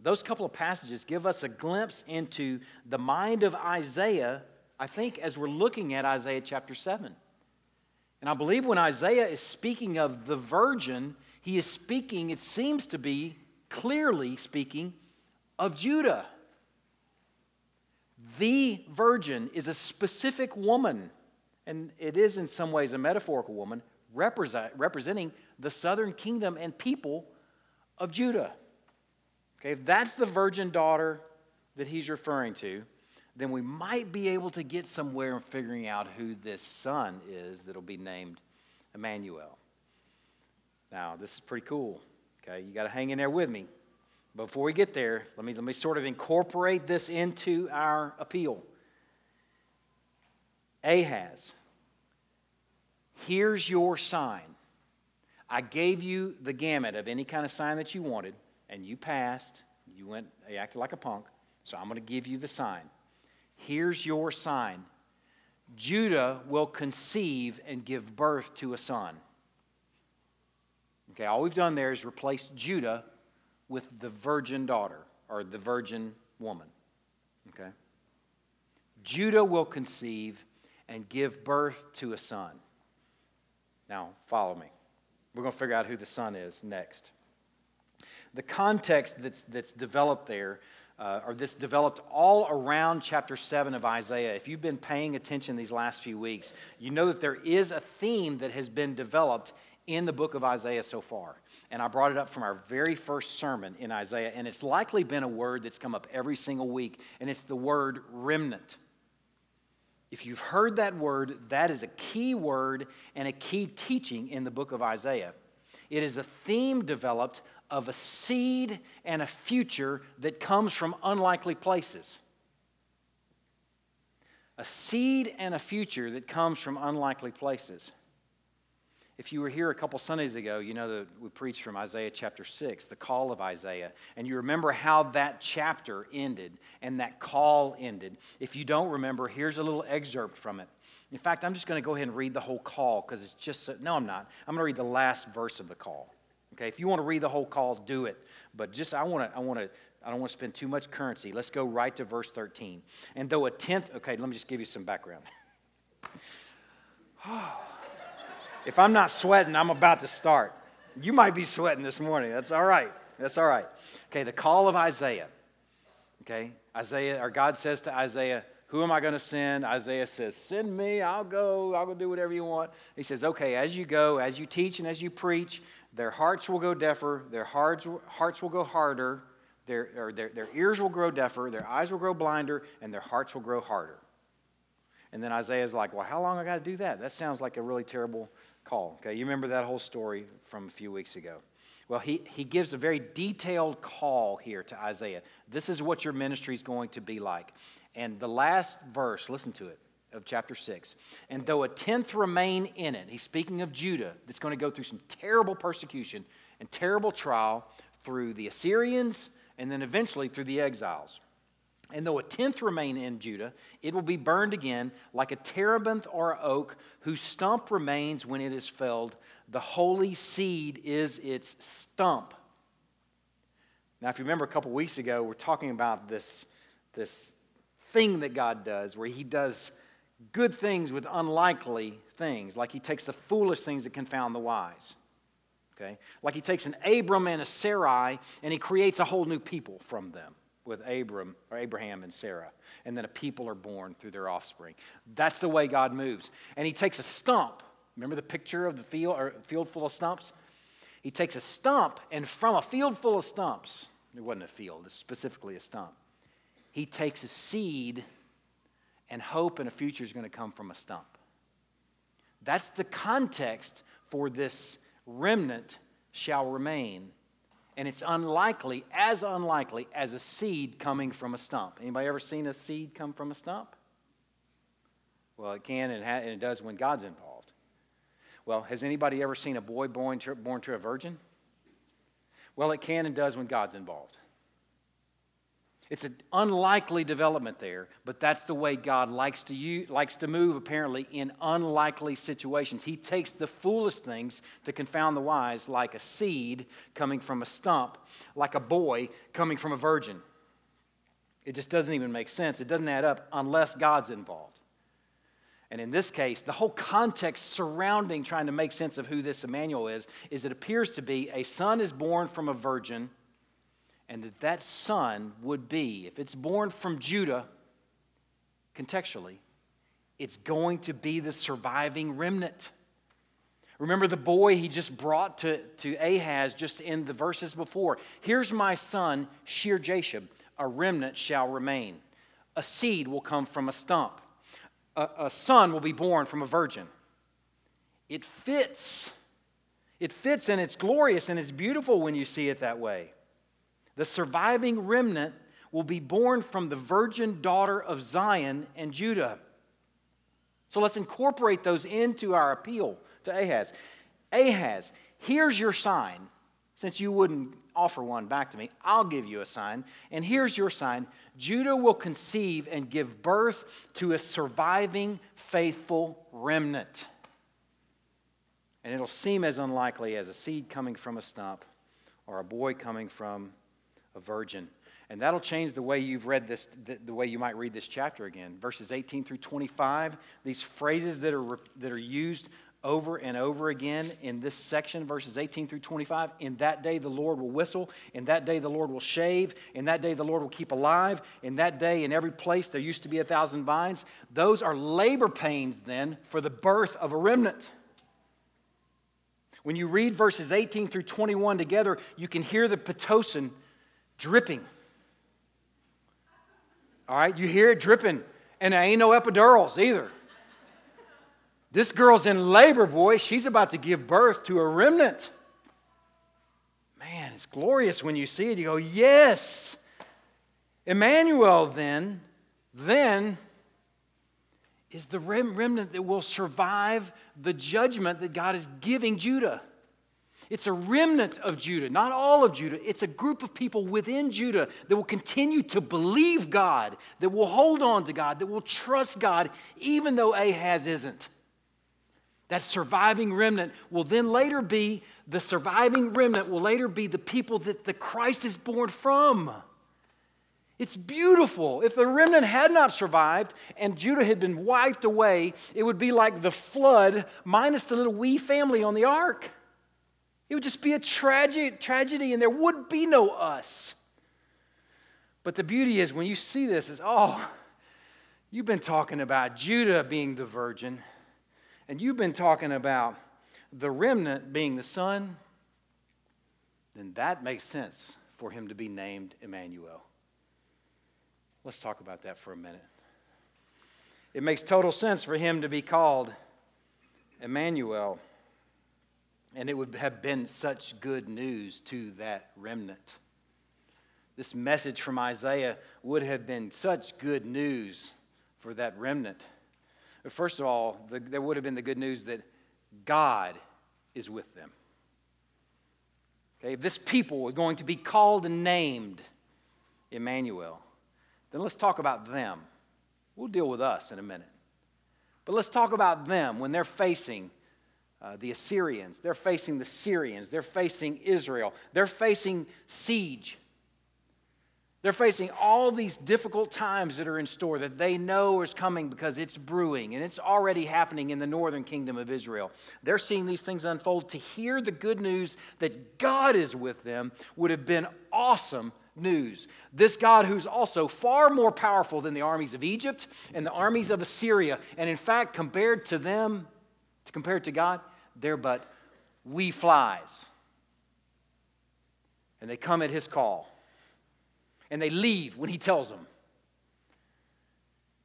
Those couple of passages give us a glimpse into the mind of Isaiah, I think, as we're looking at Isaiah chapter 7. And I believe when Isaiah is speaking of the virgin, he is speaking, it seems to be clearly speaking, of Judah. The virgin is a specific woman, and it is in some ways a metaphorical woman represent, representing the southern kingdom and people of Judah. Okay, if that's the virgin daughter that he's referring to, then we might be able to get somewhere in figuring out who this son is that'll be named Emmanuel. Now, this is pretty cool. Okay, you got to hang in there with me. Before we get there, let me, let me sort of incorporate this into our appeal. Ahaz, here's your sign. I gave you the gamut of any kind of sign that you wanted, and you passed. You went, you acted like a punk, so I'm going to give you the sign. Here's your sign Judah will conceive and give birth to a son. Okay, all we've done there is replace Judah with the virgin daughter or the virgin woman. Okay? Judah will conceive and give birth to a son. Now, follow me. We're going to figure out who the son is next. The context that's, that's developed there, uh, or that's developed all around chapter 7 of Isaiah, if you've been paying attention these last few weeks, you know that there is a theme that has been developed in the book of Isaiah so far. And I brought it up from our very first sermon in Isaiah, and it's likely been a word that's come up every single week, and it's the word remnant. If you've heard that word, that is a key word and a key teaching in the book of Isaiah. It is a theme developed of a seed and a future that comes from unlikely places. A seed and a future that comes from unlikely places. If you were here a couple Sundays ago, you know that we preached from Isaiah chapter 6, the call of Isaiah. And you remember how that chapter ended and that call ended. If you don't remember, here's a little excerpt from it. In fact, I'm just going to go ahead and read the whole call because it's just, so, no, I'm not. I'm going to read the last verse of the call. Okay, if you want to read the whole call, do it. But just, I want to, I want to, I don't want to spend too much currency. Let's go right to verse 13. And though a tenth, okay, let me just give you some background. If I'm not sweating, I'm about to start. You might be sweating this morning. That's all right. That's all right. Okay, the call of Isaiah. Okay, Isaiah, or God says to Isaiah, Who am I going to send? Isaiah says, Send me. I'll go. I'll go do whatever you want. He says, Okay, as you go, as you teach and as you preach, their hearts will go deafer, their hearts, hearts will go harder, their, or their, their ears will grow deafer, their eyes will grow blinder, and their hearts will grow harder. And then Isaiah's like, Well, how long I got to do that? That sounds like a really terrible call. Okay, you remember that whole story from a few weeks ago. Well, he, he gives a very detailed call here to Isaiah. This is what your ministry is going to be like. And the last verse, listen to it, of chapter 6. And though a tenth remain in it, he's speaking of Judah, that's going to go through some terrible persecution and terrible trial through the Assyrians and then eventually through the exiles. And though a tenth remain in Judah, it will be burned again like a terebinth or oak whose stump remains when it is felled. The holy seed is its stump. Now, if you remember a couple weeks ago, we're talking about this, this thing that God does where He does good things with unlikely things, like He takes the foolish things that confound the wise. Okay? Like He takes an Abram and a Sarai and He creates a whole new people from them with Abram or Abraham and Sarah, and then a people are born through their offspring. That's the way God moves. And he takes a stump. Remember the picture of the field or field full of stumps? He takes a stump, and from a field full of stumps, it wasn't a field, it's specifically a stump. He takes a seed, and hope and a future is going to come from a stump. That's the context for this remnant shall remain and it's unlikely, as unlikely as a seed coming from a stump. Anybody ever seen a seed come from a stump? Well, it can and, it does when God's involved. Well, has anybody ever seen a boy born to, born to a virgin? Well, it can and does when God's involved. It's an unlikely development there, but that's the way God likes to, use, likes to move, apparently, in unlikely situations. He takes the foolish things to confound the wise, like a seed coming from a stump, like a boy coming from a virgin. It just doesn't even make sense. It doesn't add up unless God's involved. And in this case, the whole context surrounding trying to make sense of who this Emmanuel is, is it appears to be a son is born from a virgin and that that son would be, if it's born from Judah, contextually, it's going to be the surviving remnant. Remember the boy he just brought to, to Ahaz just in the verses before. Here's my son, Shear Jashub. A remnant shall remain. A seed will come from a stump. A, a son will be born from a virgin. It fits. It fits and it's glorious and it's beautiful when you see it that way. The surviving remnant will be born from the virgin daughter of Zion and Judah. So let's incorporate those into our appeal to Ahaz. Ahaz, here's your sign. Since you wouldn't offer one back to me, I'll give you a sign. And here's your sign Judah will conceive and give birth to a surviving, faithful remnant. And it'll seem as unlikely as a seed coming from a stump or a boy coming from a virgin. And that'll change the way you've read this, the, the, way you might read this chapter again. Verses 18 through 25, these phrases that are, that are used over and over again in this section, verses 18 through 25. In that day the Lord will whistle. In that day the Lord will shave. In that day the Lord will keep alive. In that day, in every place there used to be a thousand vines. Those are labor pains then for the birth of a remnant. When you read verses 18 through 21 together, you can hear the Pitocin dripping. All right, you hear it dripping, and there ain't no epidurals either. This girl's in labor, boy. She's about to give birth to a remnant. Man, it's glorious when you see it. You go, yes. Emmanuel, then, then is the remnant that will survive the judgment that God is giving Judah. It's a remnant of Judah, not all of Judah. It's a group of people within Judah that will continue to believe God, that will hold on to God, that will trust God, even though Ahaz isn't. That surviving remnant will then later be, the surviving remnant will later be the people that the Christ is born from. It's beautiful. If the remnant had not survived and Judah had been wiped away, it would be like the flood minus the little wee family on the ark. It would just be a tragic tragedy, and there would be no us. But the beauty is when you see this, is oh, you've been talking about Judah being the virgin, and you've been talking about the remnant being the son, then that makes sense for him to be named Emmanuel. Let's talk about that for a minute. It makes total sense for him to be called Emmanuel. And it would have been such good news to that remnant. This message from Isaiah would have been such good news for that remnant. First of all, the, there would have been the good news that God is with them. Okay, if this people were going to be called and named Emmanuel, then let's talk about them. We'll deal with us in a minute. But let's talk about them when they're facing uh, the Assyrians, they're facing the Syrians, they're facing Israel, they're facing siege. They're facing all these difficult times that are in store that they know is coming because it's brewing and it's already happening in the northern kingdom of Israel. They're seeing these things unfold. To hear the good news that God is with them would have been awesome news. This God, who's also far more powerful than the armies of Egypt and the armies of Assyria, and in fact, compared to them, compared to God, they're but wee flies. And they come at his call. And they leave when he tells them.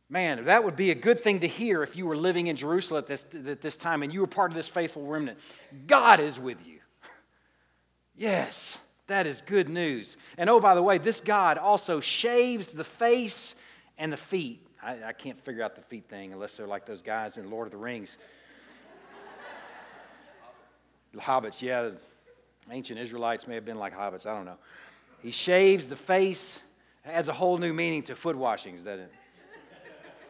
Man, that would be a good thing to hear if you were living in Jerusalem at this, at this time and you were part of this faithful remnant. God is with you. Yes, that is good news. And oh, by the way, this God also shaves the face and the feet. I, I can't figure out the feet thing unless they're like those guys in Lord of the Rings. Hobbits, yeah, ancient Israelites may have been like hobbits, I don't know. He shaves the face, adds a whole new meaning to foot washings, doesn't it?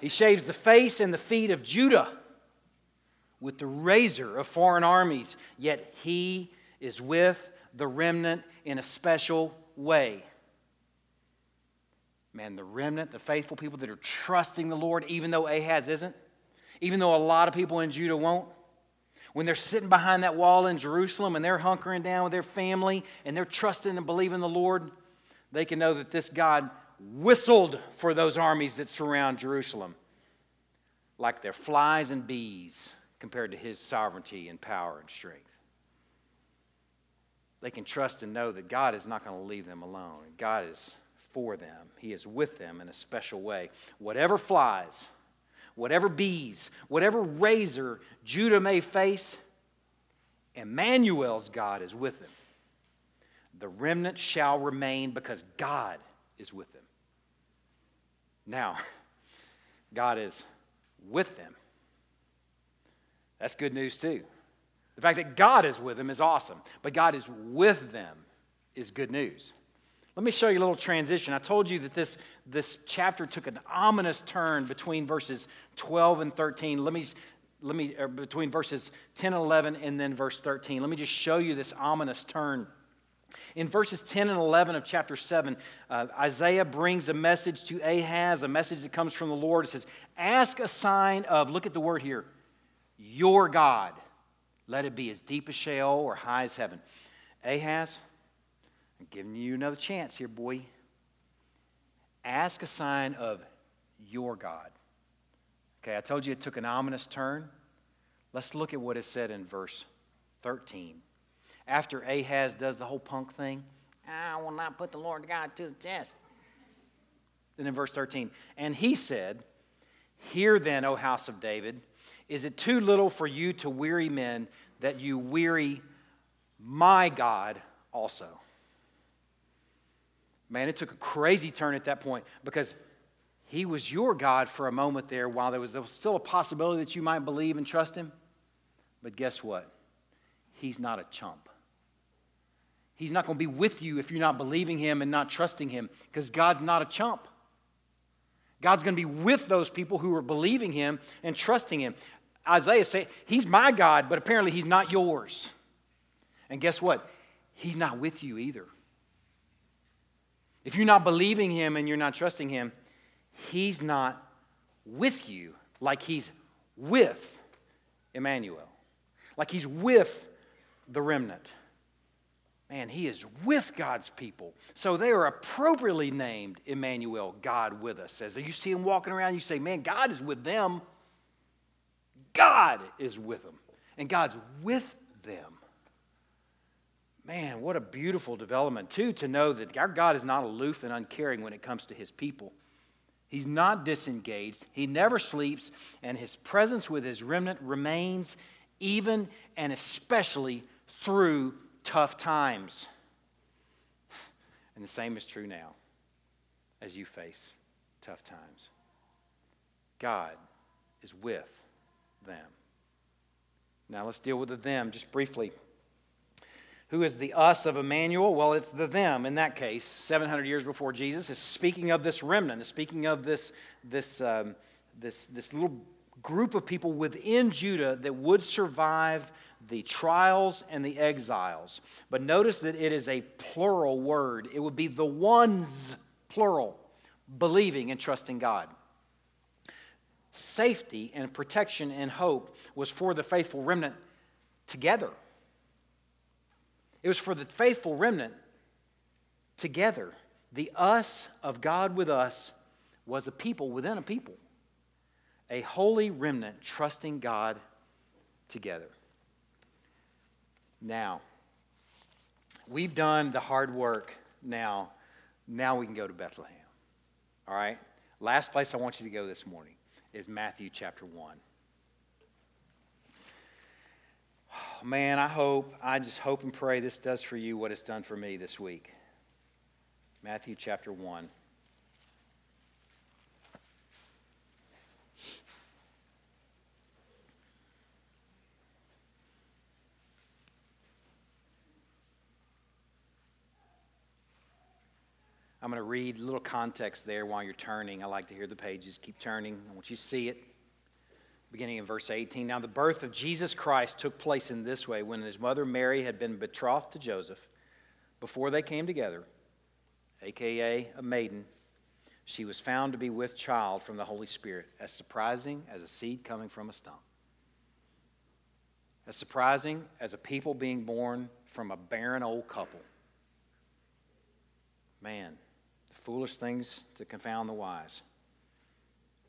He shaves the face and the feet of Judah with the razor of foreign armies, yet he is with the remnant in a special way. Man, the remnant, the faithful people that are trusting the Lord, even though Ahaz isn't, even though a lot of people in Judah won't, when they're sitting behind that wall in Jerusalem and they're hunkering down with their family and they're trusting and believing the Lord, they can know that this God whistled for those armies that surround Jerusalem like they're flies and bees compared to his sovereignty and power and strength. They can trust and know that God is not going to leave them alone. God is for them, He is with them in a special way. Whatever flies, whatever bees, whatever razor Judah may face, Emmanuel's God is with them. The remnant shall remain because God is with them. Now, God is with them. That's good news too. The fact that God is with them is awesome, but God is with them is good news. Let me show you a little transition. I told you that this, this chapter took an ominous turn between verses 12 and 13. Let me, let me, between verses 10 and 11 and then verse 13. Let me just show you this ominous turn. In verses 10 and 11 of chapter 7, uh, Isaiah brings a message to Ahaz, a message that comes from the Lord. It says, Ask a sign of, look at the word here, your God. Let it be as deep as Sheol or high as heaven. Ahaz, I'm giving you another chance here, boy. Ask a sign of your God. Okay, I told you it took an ominous turn. Let's look at what it said in verse 13. After Ahaz does the whole punk thing, I will not put the Lord God to the test. Then in verse 13, and he said, Hear then, O house of David, is it too little for you to weary men that you weary my God also? Man, it took a crazy turn at that point because he was your God for a moment there while there was still a possibility that you might believe and trust him. But guess what? He's not a chump. He's not going to be with you if you're not believing him and not trusting him because God's not a chump. God's going to be with those people who are believing him and trusting him. Isaiah said, He's my God, but apparently he's not yours. And guess what? He's not with you either. If you're not believing Him and you're not trusting Him, He's not with you like He's with Emmanuel, like He's with the remnant. Man, he is with God's people. So they are appropriately named Emmanuel, God with us. As you see him walking around, you say, Man, God is with them. God is with them. And God's with them. Man, what a beautiful development, too, to know that our God is not aloof and uncaring when it comes to his people. He's not disengaged, he never sleeps, and his presence with his remnant remains even and especially through tough times. And the same is true now as you face tough times. God is with them. Now let's deal with the them just briefly. Who is the us of Emmanuel? Well, it's the them in that case, 700 years before Jesus, is speaking of this remnant, is speaking of this, this, um, this, this little group of people within Judah that would survive the trials and the exiles. But notice that it is a plural word. It would be the ones, plural, believing and trusting God. Safety and protection and hope was for the faithful remnant together. It was for the faithful remnant together. The us of God with us was a people within a people, a holy remnant trusting God together. Now, we've done the hard work now. Now we can go to Bethlehem. All right? Last place I want you to go this morning is Matthew chapter 1. Oh, Oh, man, I hope, I just hope and pray this does for you what it's done for me this week. Matthew chapter 1. I'm going to read a little context there while you're turning. I like to hear the pages. Keep turning. I want you to see it. Beginning in verse 18. Now, the birth of Jesus Christ took place in this way when his mother Mary had been betrothed to Joseph. Before they came together, aka a maiden, she was found to be with child from the Holy Spirit, as surprising as a seed coming from a stump. As surprising as a people being born from a barren old couple. Man, the foolish things to confound the wise.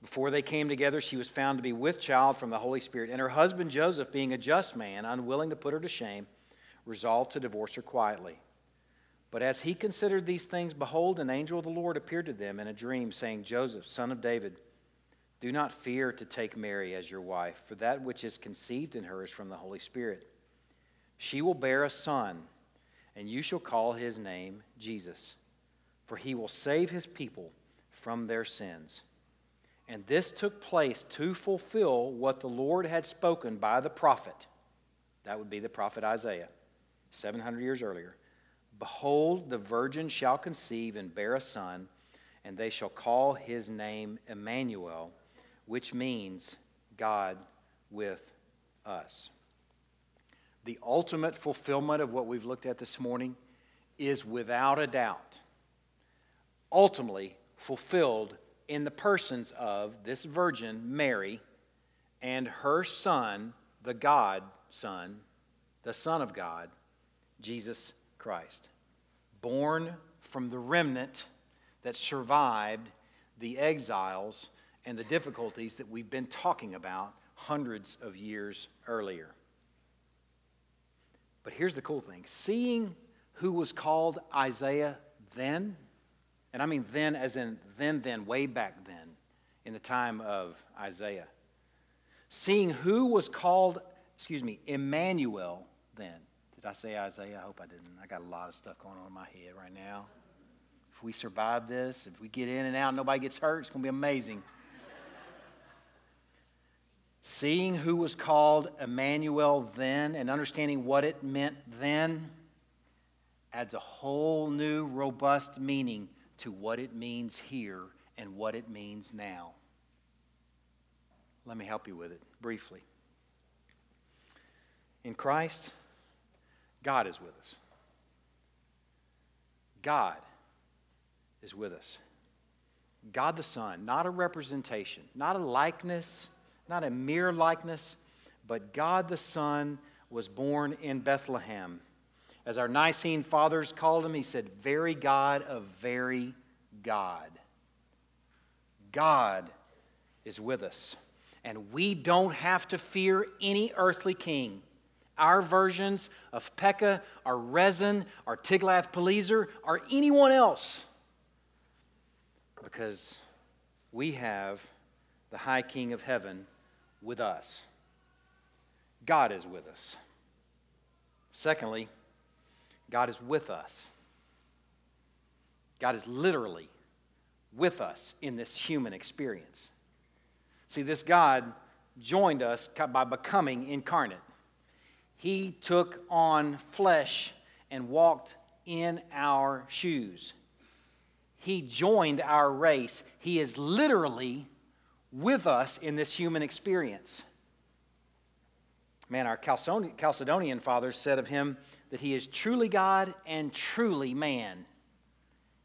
Before they came together, she was found to be with child from the Holy Spirit, and her husband Joseph, being a just man, unwilling to put her to shame, resolved to divorce her quietly. But as he considered these things, behold, an angel of the Lord appeared to them in a dream, saying, Joseph, son of David, do not fear to take Mary as your wife, for that which is conceived in her is from the Holy Spirit. She will bear a son, and you shall call his name Jesus for he will save his people from their sins. And this took place to fulfill what the Lord had spoken by the prophet. That would be the prophet Isaiah, 700 years earlier. Behold, the virgin shall conceive and bear a son, and they shall call his name Emmanuel, which means God with us. The ultimate fulfillment of what we've looked at this morning is without a doubt ultimately fulfilled in the persons of this virgin, Mary, and her son, the God Son, the Son of God, Jesus Christ. Born from the remnant that survived the exiles and the difficulties that we've been talking about hundreds of years earlier. But here's the cool thing seeing who was called Isaiah then and I mean then, as in then, then, way back then, in the time of Isaiah. Seeing who was called, excuse me, Emmanuel then. Did I say Isaiah? I hope I didn't. I got a lot of stuff going on in my head right now. If we survive this, if we get in and out, nobody gets hurt, it's going to be amazing. Seeing who was called Emmanuel then and understanding what it meant then adds a whole new, robust meaning to what it means here and what it means now. Let me help you with it briefly. In Christ, God is with us. God is with us. God the Son, not a representation, not a likeness, not a mere likeness, but God the Son was born in Bethlehem as our Nicene fathers called him, he said, Very God of very God. God is with us. And we don't have to fear any earthly king. Our versions of Pekah, or Rezin, or Tiglath-Pileser, or anyone else. Because we have the high king of heaven with us. God is with us. Secondly, God is with us. God is literally with us in this human experience. See, this God joined us by becoming incarnate. He took on flesh and walked in our shoes. He joined our race. He is literally with us in this human experience. Man, our Chalcedonian fathers said of him that he is truly God and truly man.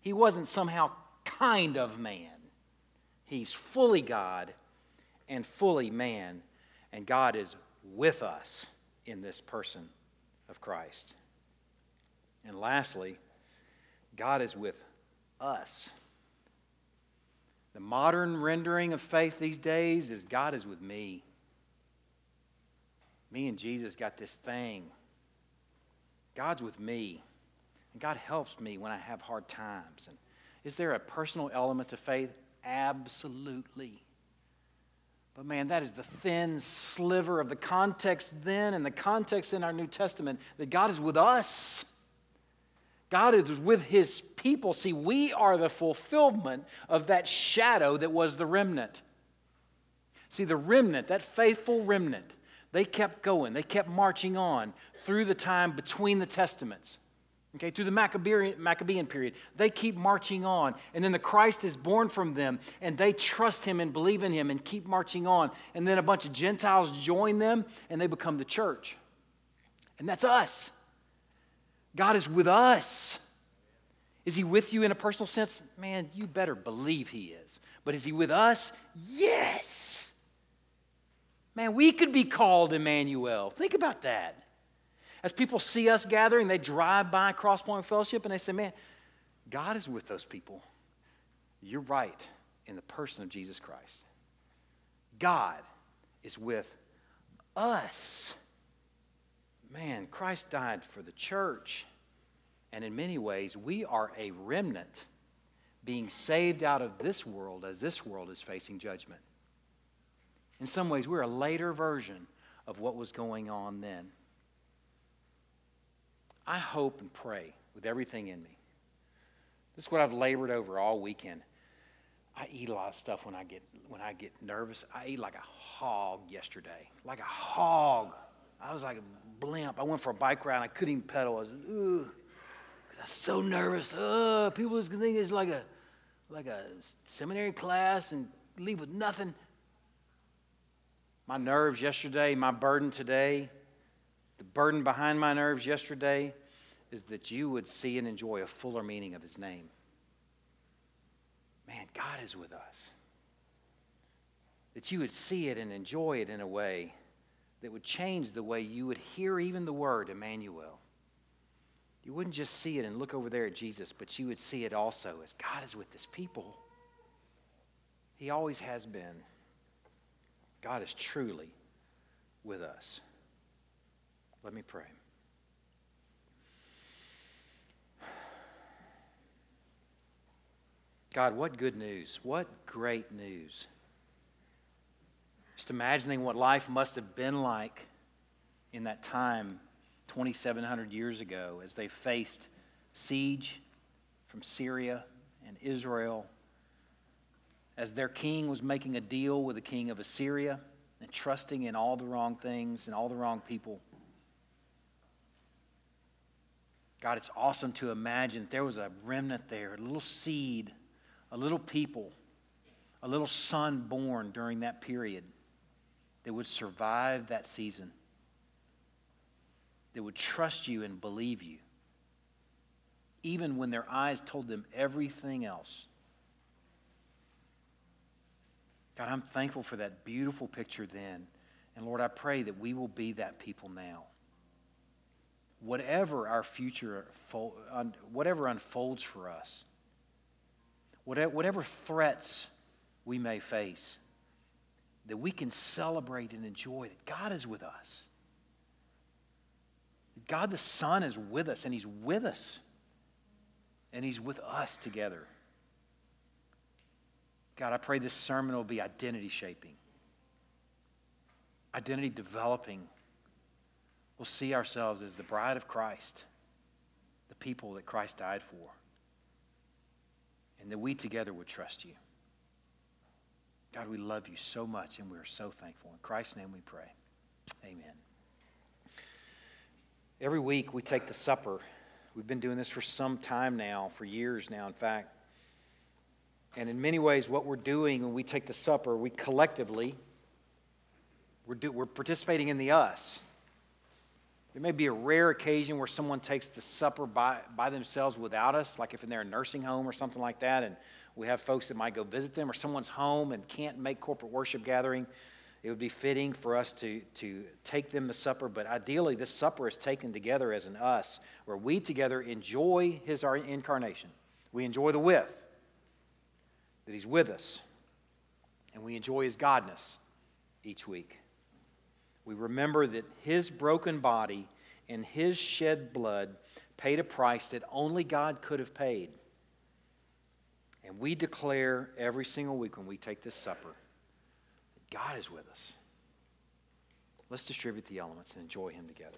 He wasn't somehow kind of man, he's fully God and fully man. And God is with us in this person of Christ. And lastly, God is with us. The modern rendering of faith these days is God is with me. Me and Jesus got this thing. God's with me. And God helps me when I have hard times. And is there a personal element to faith? Absolutely. But man, that is the thin sliver of the context then and the context in our New Testament that God is with us. God is with his people. See, we are the fulfillment of that shadow that was the remnant. See, the remnant, that faithful remnant, they kept going, they kept marching on through the time between the testaments. Okay, through the Maccabean, Maccabean period, they keep marching on. And then the Christ is born from them, and they trust him and believe in him and keep marching on. And then a bunch of Gentiles join them, and they become the church. And that's us. God is with us. Is he with you in a personal sense? Man, you better believe he is. But is he with us? Yes. Man, we could be called Emmanuel. Think about that. As people see us gathering, they drive by Crosspoint Fellowship and they say, Man, God is with those people. You're right in the person of Jesus Christ. God is with us man, Christ died for the church. And in many ways, we are a remnant being saved out of this world as this world is facing judgment. In some ways, we're a later version of what was going on then. I hope and pray with everything in me. This is what I've labored over all weekend. I eat a lot of stuff when I get when I get nervous. I ate like a hog yesterday, like a hog. I was like a blimp. I went for a bike ride. and I couldn't even pedal. I was, ugh. I was so nervous. Ugh. People was think it's like a, like a seminary class and leave with nothing. My nerves yesterday, my burden today, the burden behind my nerves yesterday is that you would see and enjoy a fuller meaning of his name. Man, God is with us. That you would see it and enjoy it in a way that would change the way you would hear even the word Emmanuel. You wouldn't just see it and look over there at Jesus, but you would see it also as God is with this people. He always has been. God is truly with us. Let me pray. God, what good news. What great news. Just imagining what life must have been like in that time 2,700 years ago as they faced siege from Syria and Israel, as their king was making a deal with the king of Assyria and trusting in all the wrong things and all the wrong people. God, it's awesome to imagine there was a remnant there, a little seed, a little people, a little son born during that period that would survive that season, that would trust you and believe you, even when their eyes told them everything else. God, I'm thankful for that beautiful picture then. And Lord, I pray that we will be that people now. Whatever our future, whatever unfolds for us, whatever threats we may face, that we can celebrate and enjoy that God is with us. God the Son is with us, and He's with us, and He's with us together. God, I pray this sermon will be identity shaping, identity developing. We'll see ourselves as the bride of Christ, the people that Christ died for, and that we together would trust you. God, we love you so much and we're so thankful. In Christ's name we pray. Amen. Every week we take the supper We've been doing this for some time now, for years now, in fact. And in many ways, what we're doing when we take the supper, we collectively, we're, do, we're participating in the us. There may be a rare occasion where someone takes the supper by, by themselves without us, like if they're in a nursing home or something like that, and we have folks that might go visit them, or someone's home and can't make corporate worship gathering. It would be fitting for us to, to take them the supper, but ideally, this supper is taken together as an us, where we together enjoy his incarnation. We enjoy the with, that he's with us, and we enjoy his godness each week. We remember that his broken body and his shed blood paid a price that only God could have paid. And we declare every single week when we take this supper that God is with us. Let's distribute the elements and enjoy Him together.